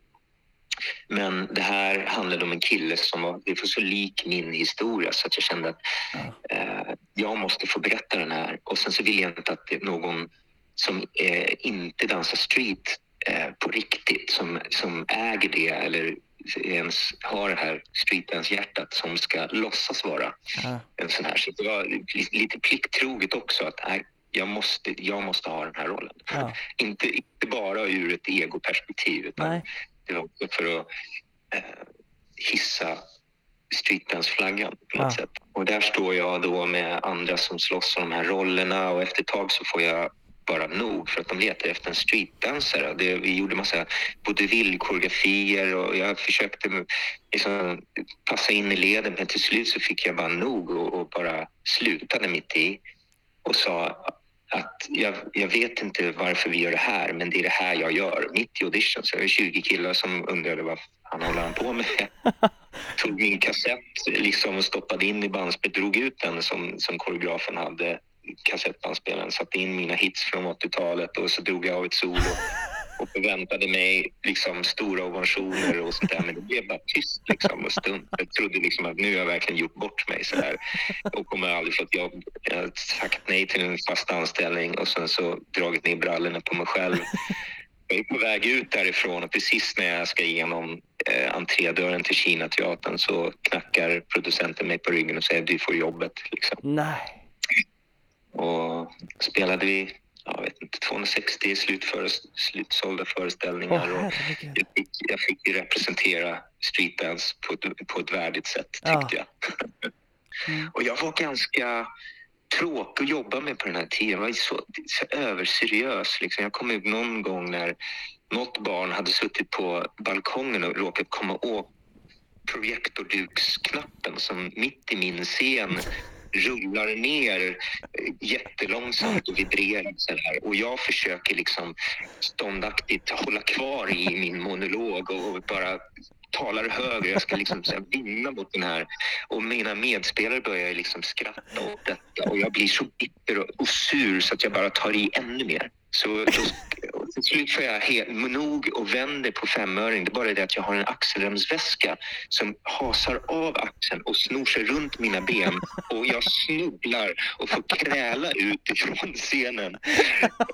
Speaker 3: men det här handlade om en kille som var, det var så lik min historia så att jag kände att
Speaker 1: ja,
Speaker 3: eh, jag måste få berätta den här. Och sen så vill jag inte att någon som eh, inte dansar street eh, på riktigt, som, som äger det eller ens har det här streetdance-hjärtat som ska låtsas vara
Speaker 1: ja,
Speaker 3: en sån här. Så det var li- lite plikttroget också att nej, jag, måste, jag måste ha den här rollen.
Speaker 1: ja,
Speaker 3: Inte, inte bara ur ett egoperspektiv utan
Speaker 1: nej,
Speaker 3: det var också för att eh, hissa streetdance-flaggan på något
Speaker 1: Ja.
Speaker 3: sätt. Och där står jag då med andra som slåss om de här rollerna och efter ett tag så får jag bara nog för att de letar efter en streetdansare. Det, vi gjorde massa vaudeville-koreografier och jag försökte liksom passa in i leden men till slut så fick jag bara nog och, och bara slutade mitt i och sa att jag, jag vet inte varför vi gör det här, men det är det här jag gör. Mitt i audition så var det 20 killar som undrade vad han håller han på med. Tog min kassett liksom och stoppade in i bandspelet, drog ut den som, som koreografen hade, kassettbandspelaren, satte in mina hits från 80-talet och så drog jag av ett solo och förväntade mig liksom stora ovationer och sånt där. Men det blev bara tyst liksom och stumt. Jag trodde liksom att nu har jag verkligen gjort bort mig så här och kommer aldrig få ett jobb. Jag har sagt nej till en fast anställning och sen så dragit ner brallorna på mig själv. Jag är på väg ut därifrån och precis när jag ska igenom eh, entrédörren till Kinateatern så knackar producenten mig på ryggen och säger du får jobbet. Liksom.
Speaker 1: nej.
Speaker 3: Och spelade vi, jag vet inte, 260 slutföre, slutsålda föreställningar. och
Speaker 1: herregud.
Speaker 3: jag fick, jag fick representera streetdance på ett, på ett värdigt sätt tyckte jag.
Speaker 1: Mm.
Speaker 3: Och jag var ganska tråkig att jobba med på den här tiden. Jag var så, så överseriös. Liksom. Jag kom ut någon gång när något barn hade suttit på balkongen och råkat komma åt projektorduksknappen som mitt i min scen rullar ner eh, jättelångsamt och vibrerar. Och jag försöker liksom ståndaktigt hålla kvar i min monolog och bara talar högre. Jag ska liksom så här vinna mot den här. Och mina medspelare börjar liksom skratta åt detta och jag blir så bitter och, och sur så att jag bara tar i ännu mer. Så då, till slut får jag helt nog och vänder på femöring. Det är bara det att jag har en axelremsväska som hasar av axeln och snor sig runt mina ben och jag snubblar och får kräla ut ifrån scenen.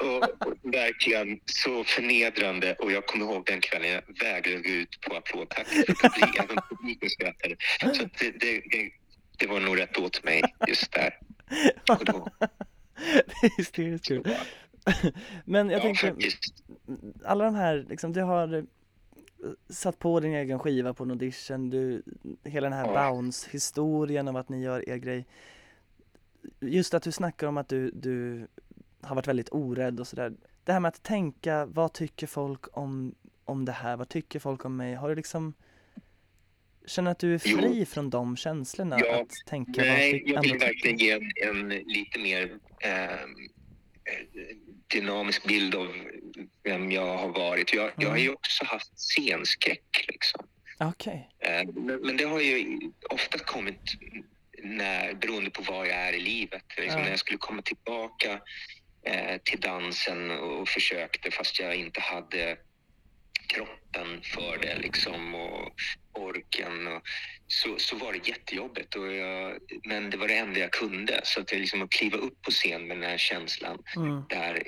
Speaker 3: Och, och verkligen så förnedrande. Och jag kommer ihåg den kvällen jag vägrade gå ut på applådtacket för publik, även publiken skrattade. Så det, det, det, det var nog rätt åt mig just där. Och då,
Speaker 1: Det är hysteriskt kul. Men jag
Speaker 3: ja,
Speaker 1: tänker,
Speaker 3: faktiskt.
Speaker 1: alla de här, liksom, du har eh, satt på din egen skiva på en audition, du, hela den här
Speaker 3: Ja.
Speaker 1: Bounce-historien om att ni gör er grej. Just att du snackar om att du, du har varit väldigt orädd och sådär. Det här med att tänka, vad tycker folk om, om det här? Vad tycker folk om mig? Har du liksom Känner att du är
Speaker 3: Jo.
Speaker 1: fri från de känslorna?
Speaker 3: Ja,
Speaker 1: att tänka
Speaker 3: Nej, jag vill verkligen ge en, en lite mer ehm, eh, dynamisk bild av vem jag har varit. Jag, jag har ju också haft scenskräck. Liksom.
Speaker 1: Okej.
Speaker 3: Eh, Men, men det har ju ofta kommit när, beroende på var jag är i livet. Liksom
Speaker 1: Ja.
Speaker 3: När jag skulle komma tillbaka eh, till dansen och försökte fast jag inte hade kroppen för det liksom och orken. Och, så, så var det jättejobbigt. Och jag, men det var det enda jag kunde. Så att jag liksom att kliva upp på scen med den här känslan
Speaker 1: Mm.
Speaker 3: där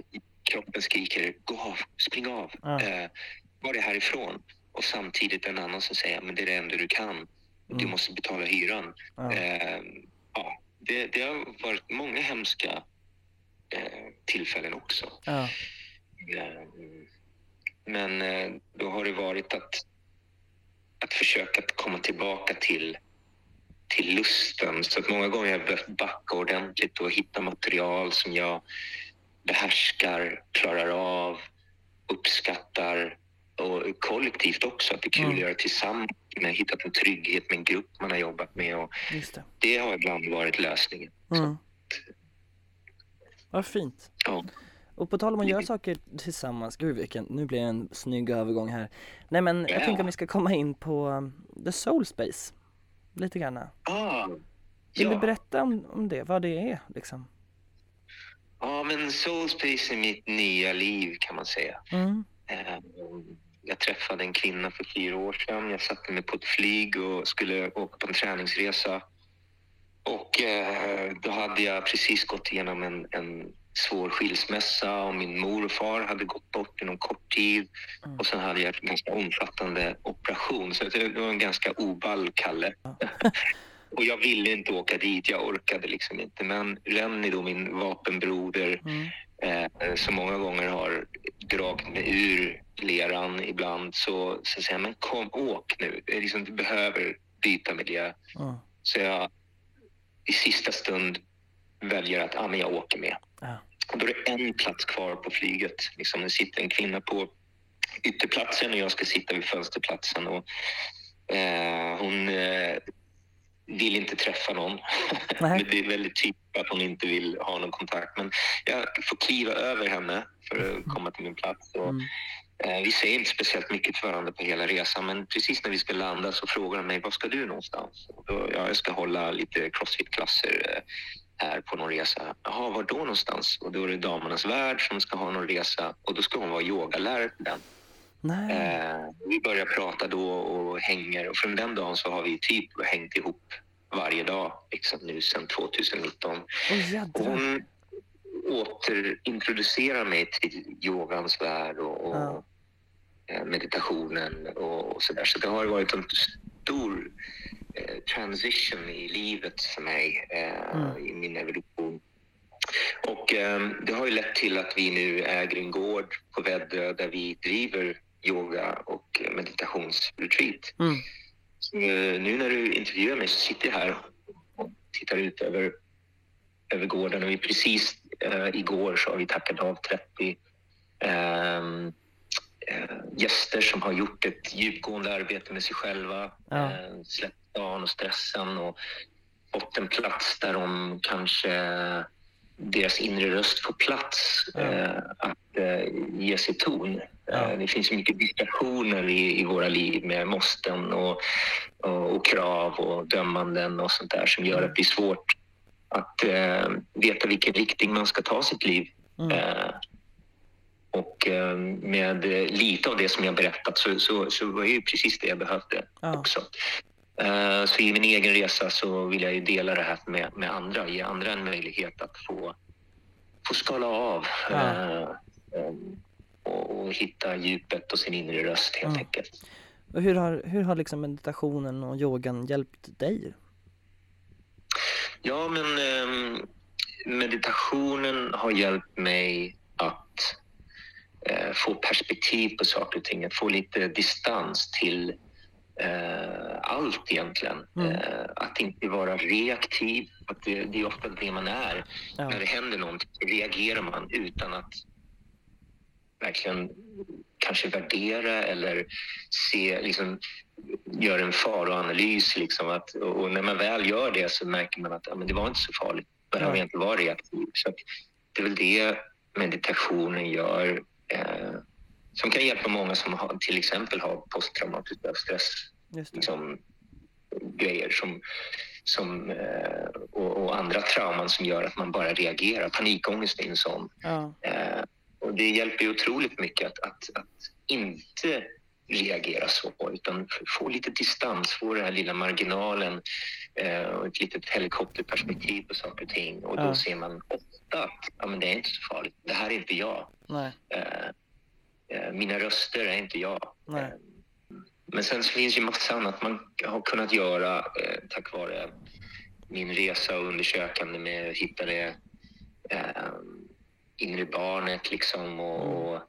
Speaker 3: kroppen skriker gå av, spring av,
Speaker 1: Ja.
Speaker 3: eh, var det härifrån. Och samtidigt en annan som säger men det är det enda du kan. Du
Speaker 1: Mm.
Speaker 3: måste betala hyran.
Speaker 1: Ja.
Speaker 3: Eh, ja, det, det har varit många hemska eh, tillfällen också. Eh, Men eh, då har det varit att, att försöka komma tillbaka till, till lusten. Så att många gånger har jag behövt backa ordentligt och hitta material som jag behärskar, klarar av, uppskattar och kollektivt också. Att det är kul
Speaker 1: Mm.
Speaker 3: att göra tillsammans. Man har hittat en trygghet med en grupp man har jobbat med och
Speaker 1: det.
Speaker 3: det har ibland varit lösningen.
Speaker 1: Mm. Vad fint.
Speaker 3: Ja.
Speaker 1: Och på tal om att göra saker tillsammans, gud vilken, nu blir det en snygg övergång här. Nej men jag
Speaker 3: Ja.
Speaker 1: tänker om vi ska komma in på um, The Soul Space. Lite grann.
Speaker 3: Ah,
Speaker 1: Vill du berätta om, om det, vad det är liksom?
Speaker 3: ja, men Soulspace är mitt nya liv kan man säga.
Speaker 1: Mm.
Speaker 3: Eh, Jag träffade en kvinna för fyra år sedan. Jag satte mig på ett flyg och skulle åka på en träningsresa. Och eh, då hade jag precis gått igenom en, en svår skilsmässa och min mor och far hade gått bort inom kort tid.
Speaker 1: Mm.
Speaker 3: Och sen hade jag en ganska omfattande operation. Så det var en ganska oball Kalle. och jag ville inte åka dit, jag orkade liksom inte. Men Renny då, min vapenbroder,
Speaker 1: Mm.
Speaker 3: eh, som många gånger har dragit mig ur leran ibland så, så säger jag, men kom, åk nu. Liksom, du behöver byta miljö.
Speaker 1: Mm.
Speaker 3: Så jag i sista stund väljer att ah, men jag åker med.
Speaker 1: Ja.
Speaker 3: Och då är det en plats kvar på flyget. Liksom, det sitter en kvinna på ytterplatsen och jag ska sitta vid fönsterplatsen. Och, eh, hon eh, vill inte träffa någon. Men det är väldigt tydligt att hon inte vill ha någon kontakt. Men jag får kliva över henne för att komma till min plats. Och,
Speaker 1: Mm.
Speaker 3: eh, vi säger inte speciellt mycket till varandra på hela resan men precis när vi ska landa så frågar hon mig var ska du någonstans? Och då, ja, jag ska hålla lite crossfit-klasser här på någon resa. Jaha, var då någonstans? Och då är det Damernas Värld som ska ha någon resa och då ska hon vara yogalärare på den. Eh, vi börjar prata då och hänger och från den dagen så har vi typ hängt ihop varje dag liksom nu sedan 2019.
Speaker 1: Åh
Speaker 3: Och
Speaker 1: jädrar.
Speaker 3: hon återintroducerar mig till yogans värld och, och
Speaker 1: Ja.
Speaker 3: eh, meditationen och, och så där. Så det har varit en stor transition i livet för mig eh,
Speaker 1: Mm.
Speaker 3: i min evolution. Och eh, det har ju lett till att vi nu äger en gård på Väddö där vi driver yoga och meditationsretreat.
Speaker 1: Mm.
Speaker 3: Så, eh, nu när du intervjuar mig så sitter jag här och tittar ut över, över gården och vi precis eh, igår så har vi tackat av 30 ehm, eh, gäster som har gjort ett djupgående arbete med sig själva,
Speaker 1: Ja.
Speaker 3: eh, släppt dagen och stressen och fått en plats där de kanske deras inre röst får plats
Speaker 1: Ja.
Speaker 3: eh, att eh, ge sig ton.
Speaker 1: Ja.
Speaker 3: Eh, det finns mycket distraktioner i, i våra liv med måsten och, och, och krav och dömanden och sånt där som gör att det är svårt att eh, veta vilken riktning man ska ta sitt liv.
Speaker 1: Mm.
Speaker 3: Eh, och eh, med lite av det som jag berättat så, så, så var det ju precis det jag behövde
Speaker 1: Ja.
Speaker 3: också. Eh, Så i min egen resa så vill jag ju dela det här med, med andra, ge andra en möjlighet att få, få skala av
Speaker 1: Ja.
Speaker 3: eh, eh, och, och hitta djupet och sin inre röst helt
Speaker 1: Mm.
Speaker 3: enkelt.
Speaker 1: Och hur har, hur har liksom meditationen och yogan hjälpt dig?
Speaker 3: Ja, men ehm, meditationen har hjälpt mig att eh, få perspektiv på saker och ting, att få lite distans till eh, allt egentligen.
Speaker 1: Mm.
Speaker 3: Eh, att inte vara reaktiv, att det, det är ofta det man är.
Speaker 1: Ja.
Speaker 3: När det händer någonting reagerar man utan att verkligen kanske värdera eller se, liksom, göra en faroanalys. Liksom, att, och när man väl gör det så märker man att ja, men det var inte så farligt. Behöver
Speaker 1: Ja.
Speaker 3: inte vara reaktiv. Så det är väl det meditationen gör. Eh, som kan hjälpa många som har, till exempel har posttraumatisk stress liksom, grejer som, som, eh, och, och andra trauman som gör att man bara reagerar. Panikångest är en sån.
Speaker 1: Ja.
Speaker 3: Eh, och det hjälper ju otroligt mycket att, att, att inte reagera så, utan få lite distans, få den här lilla marginalen eh, och ett litet helikopterperspektiv på saker och ting. Och då
Speaker 1: Ja.
Speaker 3: ser man ofta att ja, men det är inte så farligt. Det här är inte jag.
Speaker 1: Nej.
Speaker 3: Eh, mina röster är inte jag.
Speaker 1: Nej.
Speaker 3: Eh, men sen så finns ju massa annat man har kunnat göra eh, tack vare min resa och undersökande med att hitta det eh, inre barnet liksom och, och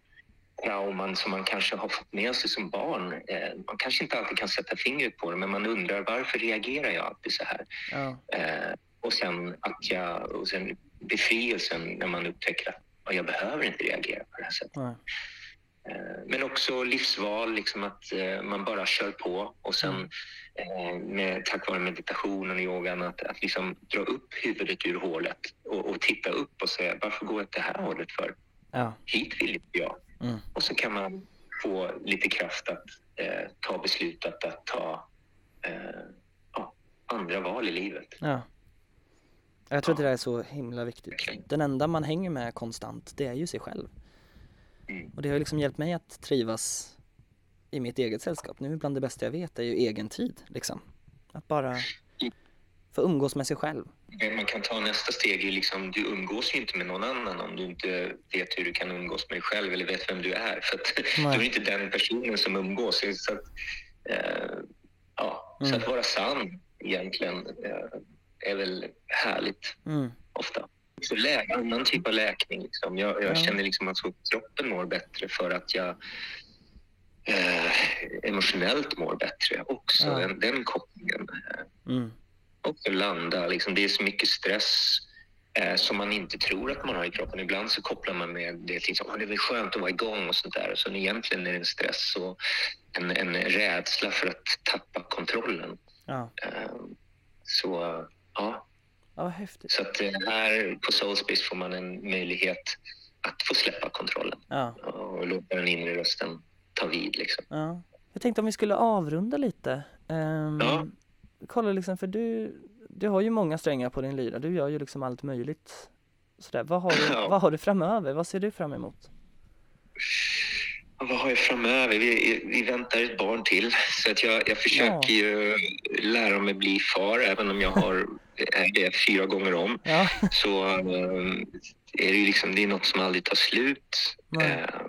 Speaker 3: trauman som man kanske har fått med sig som barn. Eh, man kanske inte alltid kan sätta fingret på det men man undrar varför reagerar jag alltid så här?
Speaker 1: Ja.
Speaker 3: Eh, och sen att jag, och sen befrielsen när man upptäcker att "Ja, jag behöver inte reagera på det här sättet.
Speaker 1: Nej.
Speaker 3: Eh, Men också livsval, liksom att eh, man bara kör på och sen
Speaker 1: Mm.
Speaker 3: eh, med, tack vare meditationen och yogan att, att liksom dra upp huvudet ur hålet och, och titta upp och säga varför går jag åt det här hållet för?
Speaker 1: Ja.
Speaker 3: Hit vill inte jag.
Speaker 1: Mm.
Speaker 3: Och så kan man få lite kraft att eh, ta beslutet att ta eh, ja, andra val i livet.
Speaker 1: Ja. Jag tror att det där är så himla viktigt. Den enda man hänger med konstant, det är ju sig själv.
Speaker 3: Mm.
Speaker 1: Och det har liksom hjälpt mig att trivas i mitt eget sällskap. Nu bland det bästa jag vet är ju egen tid liksom. Att bara få umgås med sig själv.
Speaker 3: Man kan ta nästa steg. är Liksom, du umgås ju inte med någon annan om du inte vet hur du kan umgås med dig själv eller vet vem du är. För att
Speaker 1: Nej.
Speaker 3: du är inte den personen som umgås. Så att, eh, ja,
Speaker 1: Mm.
Speaker 3: så att vara sann egentligen eh, är väl härligt
Speaker 1: Mm.
Speaker 3: ofta. Så lä- annan typ av läkning. Liksom. Jag, jag
Speaker 1: Ja.
Speaker 3: känner liksom att så kroppen mår bättre för att jag eh, emotionellt mår bättre också.
Speaker 1: Ja.
Speaker 3: Den, den kopplingen. Eh,
Speaker 1: Mm.
Speaker 3: också landa. Liksom, det är så mycket stress eh, som man inte tror att man har i kroppen. Ibland så kopplar man med det till att det är skönt att vara igång och sånt där. Så egentligen är det en stress och en, en rädsla för att tappa kontrollen.
Speaker 1: Ja.
Speaker 3: Eh, så ja,
Speaker 1: ja, vad häftigt.
Speaker 3: så att här på Soulspace får man en möjlighet att få släppa kontrollen
Speaker 1: Ja.
Speaker 3: och låta den inre rösten ta vid. Liksom.
Speaker 1: Ja. Jag tänkte om vi skulle avrunda lite. Ehm,
Speaker 3: Ja.
Speaker 1: Kolla liksom, för du, du har ju många strängar på din lyra. Du gör ju liksom allt möjligt. Sådär. Vad, har du,
Speaker 3: Ja.
Speaker 1: vad har du framöver? Vad ser du fram emot?
Speaker 3: Vad har jag framöver? Vi, vi väntar ett barn till. Så att jag, jag försöker ju lära mig bli far, även om jag har det fyra gånger om.
Speaker 1: Ja.
Speaker 3: Så eh, är det ju liksom, det är något som aldrig tar slut.
Speaker 1: Nej.
Speaker 3: Eh,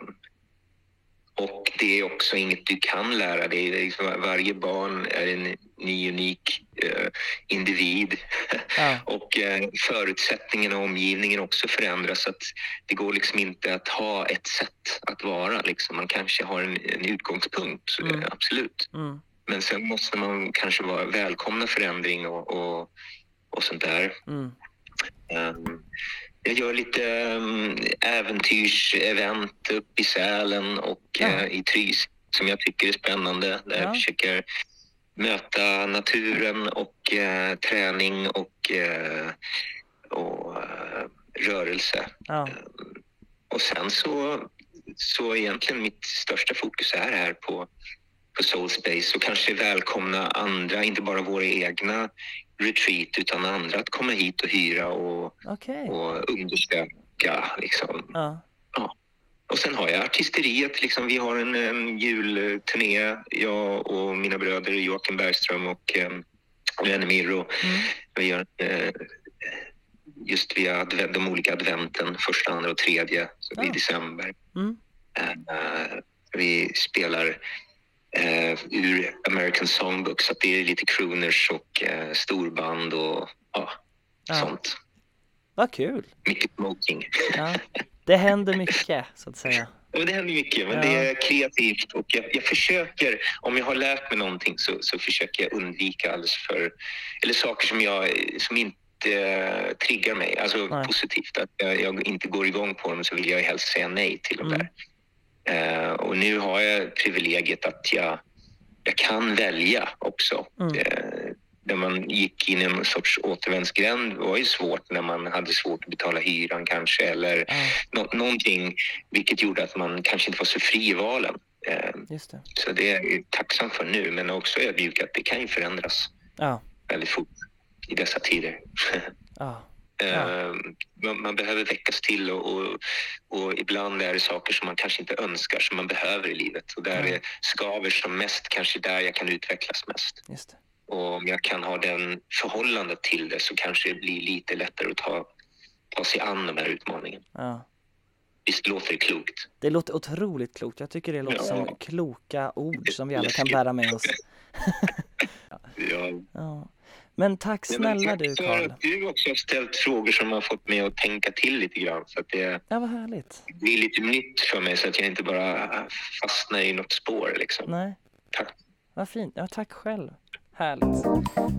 Speaker 3: och det är också inget du kan lära dig. Liksom, varje barn är en ny, unik eh, individ.
Speaker 1: Ja.
Speaker 3: Och eh, förutsättningarna och omgivningen också förändras. Så att det går liksom inte att ha ett sätt att vara. Liksom. Man kanske har en, en utgångspunkt,
Speaker 1: Mm.
Speaker 3: absolut.
Speaker 1: Mm.
Speaker 3: Men sen måste man kanske vara välkomna förändring och, och, och sånt där.
Speaker 1: Mm.
Speaker 3: Ehm, jag gör lite um, äventyrsevent uppe i Sälen och
Speaker 1: Ja.
Speaker 3: eh, i Trys som jag tycker är spännande. Där
Speaker 1: Ja.
Speaker 3: jag försöker möta naturen och eh, träning och, eh, och rörelse.
Speaker 1: Ja.
Speaker 3: Och sen så, så egentligen mitt största fokus är här på, på Soulspace och kanske välkomna andra, inte bara våra egna retreat utan andra att komma hit och hyra och,
Speaker 1: Okej.
Speaker 3: och undersöka. Liksom.
Speaker 1: Ja.
Speaker 3: Och sen har jag artisteriet. Liksom. Vi har en, en julturné, jag och mina bröder Joakim Bergström och eh, Lenny Mirro.
Speaker 1: Mm.
Speaker 3: Vi gör eh, just via advent, de olika adventen, första, andra och tredje, så
Speaker 1: Ja.
Speaker 3: i december.
Speaker 1: Mm.
Speaker 3: Eh, vi spelar eh, ur American Songbook så det är lite crooners och eh, storband och ja,
Speaker 1: Ja.
Speaker 3: sånt.
Speaker 1: Vad kul.
Speaker 3: Mycket smoking.
Speaker 1: Ja. Det händer mycket så att säga.
Speaker 3: Och det händer mycket, men
Speaker 1: Ja.
Speaker 3: det är kreativt och jag, jag försöker, om jag har lärt mig någonting så, så försöker jag undvika alldeles för, eller saker som, jag, som inte triggar mig, alltså
Speaker 1: Nej.
Speaker 3: positivt. Att jag, jag inte går igång på dem så vill jag helst säga nej till dem
Speaker 1: Mm.
Speaker 3: där. Eh, och nu har jag privilegiet att jag, jag kan välja också.
Speaker 1: Mm.
Speaker 3: Eh, när man gick in i en sorts återvändsgränd var ju svårt när man hade svårt att betala hyran kanske eller
Speaker 1: Ja,
Speaker 3: nå- någonting vilket gjorde att man kanske inte var så fri i valen. Eh,
Speaker 1: just det.
Speaker 3: så det är jag tacksam för nu men också ödmjuk att det kan ju förändras
Speaker 1: Ja,
Speaker 3: väldigt fort. i dessa tider.
Speaker 1: Ja.
Speaker 3: Eh, man, man behöver väckas till och, och, och ibland är det saker som man kanske inte önskar som man behöver i livet. Och där
Speaker 1: Mm.
Speaker 3: är skaver som mest kanske där jag kan utvecklas mest.
Speaker 1: Det.
Speaker 3: Och om jag kan ha den förhållandet till det så kanske det blir lite lättare att ta, ta sig an de här utmaningarna.
Speaker 1: Ja.
Speaker 3: Visst låter det klokt?
Speaker 1: Det låter otroligt klokt. Jag tycker det låter
Speaker 3: Ja.
Speaker 1: som kloka ord som vi alla kan bära med oss.
Speaker 3: Ja.
Speaker 1: Ja. Men tack
Speaker 3: men
Speaker 1: snälla
Speaker 3: tack
Speaker 1: du
Speaker 3: för
Speaker 1: Karl.
Speaker 3: du också har ställt frågor som har fått mig att tänka till lite grann. Så att det
Speaker 1: Ja, vad härligt.
Speaker 3: blir lite nytt för mig så att jag inte bara fastnar i något spår. Liksom.
Speaker 1: Nej,
Speaker 3: Tack.
Speaker 1: vad fint. Ja, tack själv. Härligt.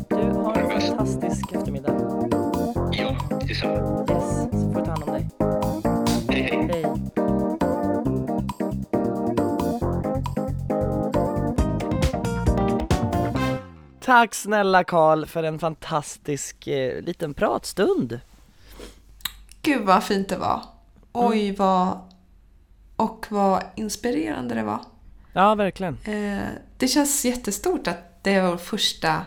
Speaker 1: Du har en fantastisk eftermiddag.
Speaker 3: Ja, detsamma.
Speaker 1: Yes, så får du ta hand om dig. Tack snälla Karl för en fantastisk eh, liten pratstund.
Speaker 2: Gud vad fint det var. Oj vad... Och vad inspirerande det var.
Speaker 1: Ja, verkligen.
Speaker 2: Eh, det känns jättestort att det är vår första,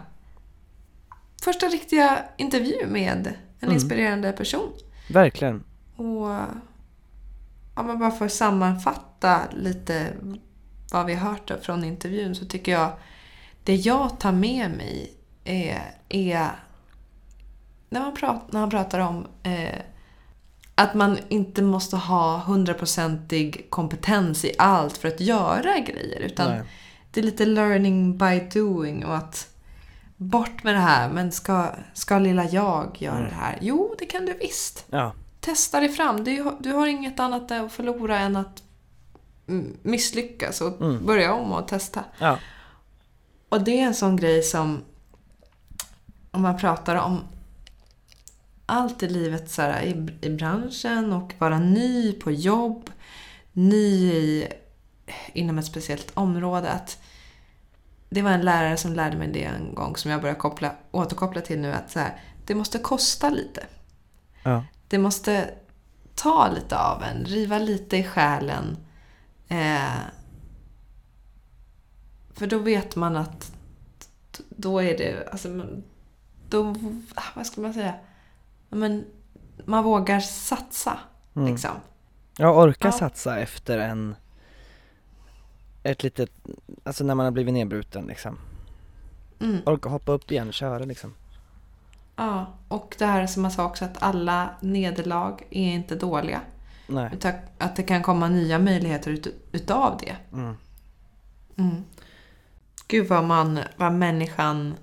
Speaker 2: första riktiga intervju med en
Speaker 1: Mm.
Speaker 2: inspirerande person.
Speaker 1: Verkligen.
Speaker 2: Och om man bara får sammanfatta lite vad vi har hört från intervjun så tycker jag det jag tar med mig är, är när, man prat, när han pratar om eh, att man inte måste ha hundraprocentig kompetens i allt för att göra grejer. Utan
Speaker 1: Nej.
Speaker 2: det är lite learning by doing och att bort med det här. Men ska, ska lilla jag göra
Speaker 1: Mm.
Speaker 2: det här? Jo, det kan du visst
Speaker 1: Ja,
Speaker 2: testa dig fram. Du, du har inget annat att förlora än att misslyckas och
Speaker 1: Mm.
Speaker 2: börja om och testa.
Speaker 1: ja,
Speaker 2: Och det är en sån grej som om man pratar om allt i livet så här, i, i branschen och vara ny på jobb, ny i, inom ett speciellt område. Att det var en lärare som lärde mig det en gång som jag börjar koppla, återkoppla till nu. Att så här, det måste kosta lite.
Speaker 1: ja,
Speaker 2: Det måste ta lite av en, riva lite i själen. Eh, för då vet man att då är det, alltså, då, vad ska man säga? Ja, Men man vågar satsa,
Speaker 1: Mm.
Speaker 2: liksom.
Speaker 1: Jag orkar
Speaker 2: Ja.
Speaker 1: satsa efter en ett litet, alltså när man har blivit nedbruten liksom.
Speaker 2: Mm.
Speaker 1: Orka hoppa upp igen, köra liksom.
Speaker 2: Ja, och det här som man sa också att alla nederlag är inte dåliga.
Speaker 1: Nej.
Speaker 2: Utan att det kan komma nya möjligheter ut, utav det.
Speaker 1: Mm.
Speaker 2: Mm. Gud vad, man, vad människan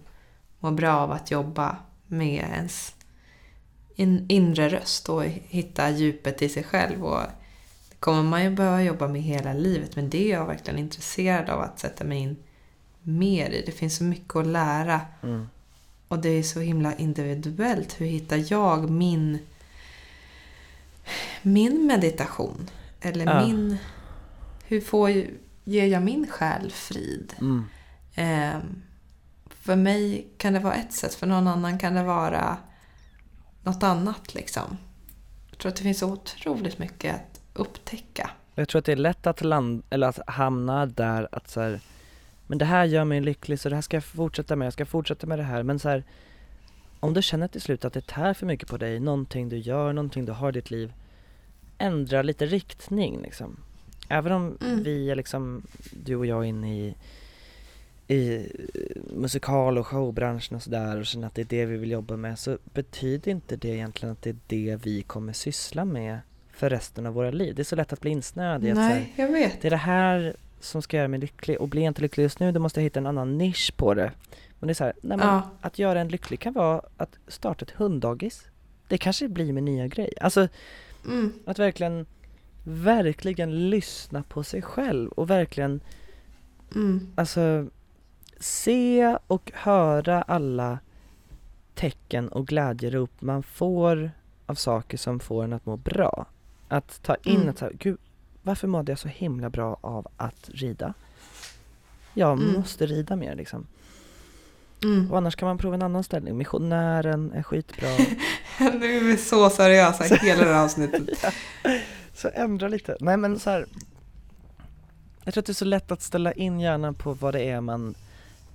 Speaker 2: mår bra av att jobba med ens in, inre röst och hitta djupet i sig själv. Och det kommer man ju behöva jobba med hela livet men det är jag verkligen intresserad av att sätta mig in mer i. Det finns så mycket att lära
Speaker 1: Mm.
Speaker 2: och det är så himla individuellt. Hur hittar jag min, min meditation? Eller
Speaker 1: Ja.
Speaker 2: min... Hur får, ger jag min själ frid?
Speaker 1: Mm.
Speaker 2: Ehm, för mig kan det vara ett sätt, för någon annan kan det vara något annat. Liksom. Jag tror att det finns så otroligt mycket att upptäcka.
Speaker 1: Jag tror att det är lätt att land, eller att hamna där att så här, men det här gör mig lycklig så det här ska jag fortsätta med, jag ska fortsätta med det här. Men så här, om du känner till slut att det tär för mycket på dig, någonting du gör, någonting du har i ditt liv, ändra lite riktning liksom. Även om
Speaker 2: Mm.
Speaker 1: vi är liksom, du och jag inne i, i eh, musikal och showbranschen och sådär och känner att det är det vi vill jobba med så betyder inte det egentligen att det är det vi kommer syssla med för resten av våra liv. Det är så lätt att bli insnöad i att så här,
Speaker 2: Nej, jag vet.
Speaker 1: det är det här som ska göra mig lycklig och blir jag inte lycklig just nu då måste jag hitta en annan nisch på det. Men det är så här, nej men
Speaker 2: Ja.
Speaker 1: att göra en lycklig kan vara att starta ett hunddagis. Det kanske blir min nya grej. Alltså
Speaker 2: Mm.
Speaker 1: att verkligen, verkligen lyssna på sig själv och verkligen
Speaker 2: Mm.
Speaker 1: alltså se och höra alla tecken och glädjerop man får av saker som får en att må bra. Att ta in
Speaker 2: Mm.
Speaker 1: att så här, gud, varför mådde jag så himla bra av att rida? Jag
Speaker 2: Mm.
Speaker 1: måste rida mer liksom.
Speaker 2: Mm.
Speaker 1: Och annars kan man prova en annan ställning. Missionären är skitbra.
Speaker 2: nu är vi så seriösa hela det här avsnittet.
Speaker 1: så ändra lite. Nej men så här. Jag tror att det är så lätt att ställa in hjärnan på vad det är man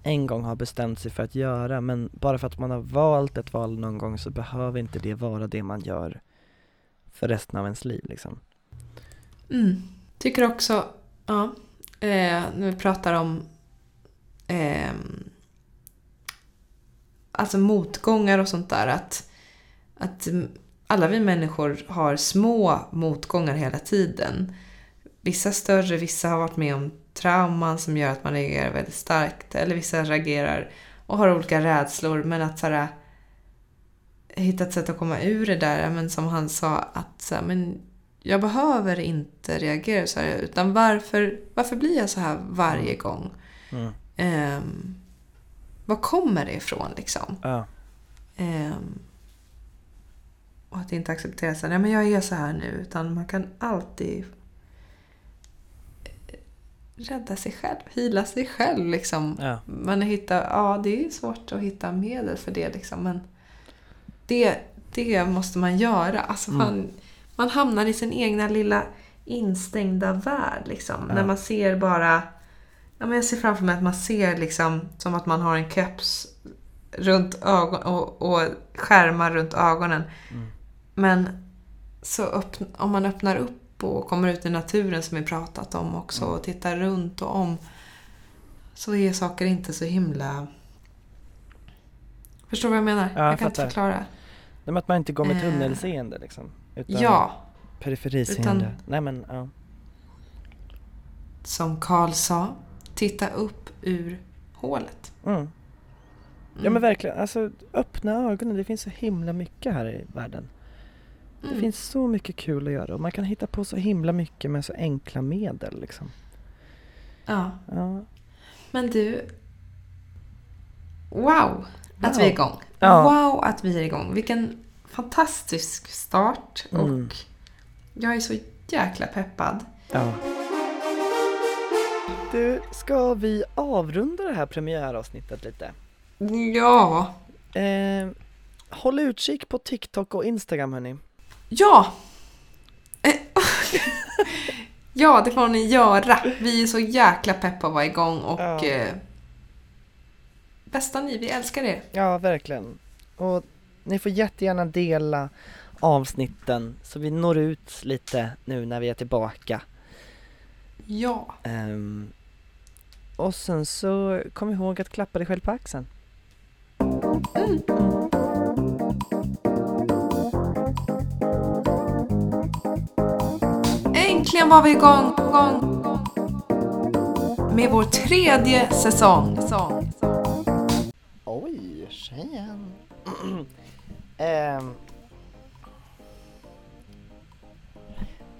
Speaker 1: en gång har bestämt sig för att göra men bara för att man har valt ett val någon gång så behöver inte det vara det man gör för resten av ens liv liksom.
Speaker 2: Mm. Tycker också, ja, eh, när vi pratar om eh, alltså motgångar och sånt där, att, att alla vi människor har små motgångar hela tiden. Vissa större, vissa har varit med om trauman som gör att man reagerar väldigt starkt. Eller vissa reagerar och har olika rädslor. Men att såhär, hitta ett sätt att komma ur det där. Men som han sa att såhär, men jag behöver inte reagera så här. Utan varför, varför blir jag så här varje gång?
Speaker 1: Mm.
Speaker 2: Um, var kommer det ifrån liksom?
Speaker 1: Ja.
Speaker 2: Um, och att inte acceptera sig. Nej men jag är så här nu. Utan man kan alltid rädda sig själv, hila sig själv. Liksom.
Speaker 1: Ja.
Speaker 2: Man hittar, ja, det är svårt att hitta medel för det. Liksom, men det, det måste man göra. Alltså,
Speaker 1: Mm.
Speaker 2: man, man hamnar i sin egna lilla instängda värld. Liksom,
Speaker 1: Ja.
Speaker 2: När man ser bara... Ja, men jag ser framför mig att man ser liksom, som att man har en keps runt ögon och, och skärmar runt ögonen.
Speaker 1: Mm.
Speaker 2: Men så öppn, om man öppnar upp och kommer ut i naturen som vi pratat om också
Speaker 1: Mm.
Speaker 2: och tittar runt och om så är saker inte så himla... Förstår du vad jag menar?
Speaker 1: Ja, jag
Speaker 2: jag kan inte
Speaker 1: fattar.
Speaker 2: förklara.
Speaker 1: Nej, men att man inte går med
Speaker 2: Eh.
Speaker 1: tunnelseende liksom. Utan
Speaker 2: Ja,
Speaker 1: Periferiseende.
Speaker 2: Utan-
Speaker 1: Nej men ja.
Speaker 2: som Karl sa, titta upp ur hålet.
Speaker 1: Mm. Ja men verkligen, alltså öppna ögonen. Det finns så himla mycket här i världen. Det
Speaker 2: Mm.
Speaker 1: finns så mycket kul att göra och man kan hitta på så himla mycket med så enkla medel liksom.
Speaker 2: Ja.
Speaker 1: Ja.
Speaker 2: Men du... Wow, att
Speaker 1: Wow.
Speaker 2: vi är igång.
Speaker 1: Ja.
Speaker 2: Wow att vi är igång. Vilken fantastisk start.
Speaker 1: Mm.
Speaker 2: Och jag är så jäkla peppad.
Speaker 1: ja. Du, ska vi avrunda det här premiäravsnittet lite?
Speaker 2: Ja.
Speaker 1: Eh, håll utkik på TikTok och Instagram hörni.
Speaker 2: Ja! Ja, det får ni göra. Vi är så jäkla pepp på att vara igång och
Speaker 1: Ja.
Speaker 2: eh, bästa ni, vi älskar er.
Speaker 1: Ja, verkligen. Och ni får jättegärna dela avsnitten så vi når ut lite nu när vi är tillbaka.
Speaker 2: Ja.
Speaker 1: Ehm, och sen så kom ihåg att klappa dig själv på axeln.
Speaker 2: Äntligen var vi igång, igång, med vår tredje säsong. säsong.
Speaker 1: Oj, tjejen. Ehm.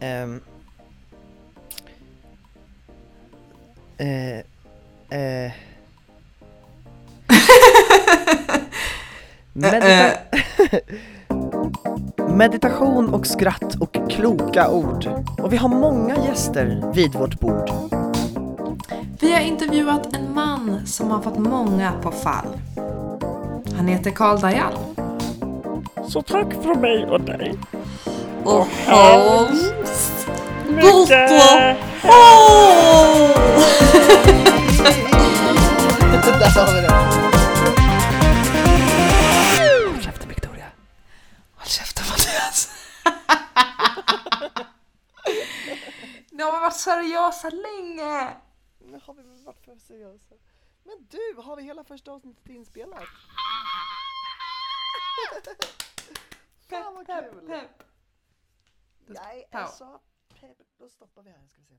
Speaker 1: Ehm. Eh, eh. Medita- Meditation och skratt och kloka ord. Och vi har många gäster vid vårt bord.
Speaker 2: Vi har intervjuat en man som har fått många på fall. Han heter Karl Dajal.
Speaker 1: Så tack från mig och dig.
Speaker 2: Och Hans
Speaker 1: Mycket Där har vi det.
Speaker 2: Ni har varit seriösa länge!
Speaker 1: Nu har vi varit för seriösa. Men du, har vi hela första avsnittet inspelat? Fan vad kul!
Speaker 2: pepp.
Speaker 1: Jag är så pepp. Då stoppar vi här ska vi se.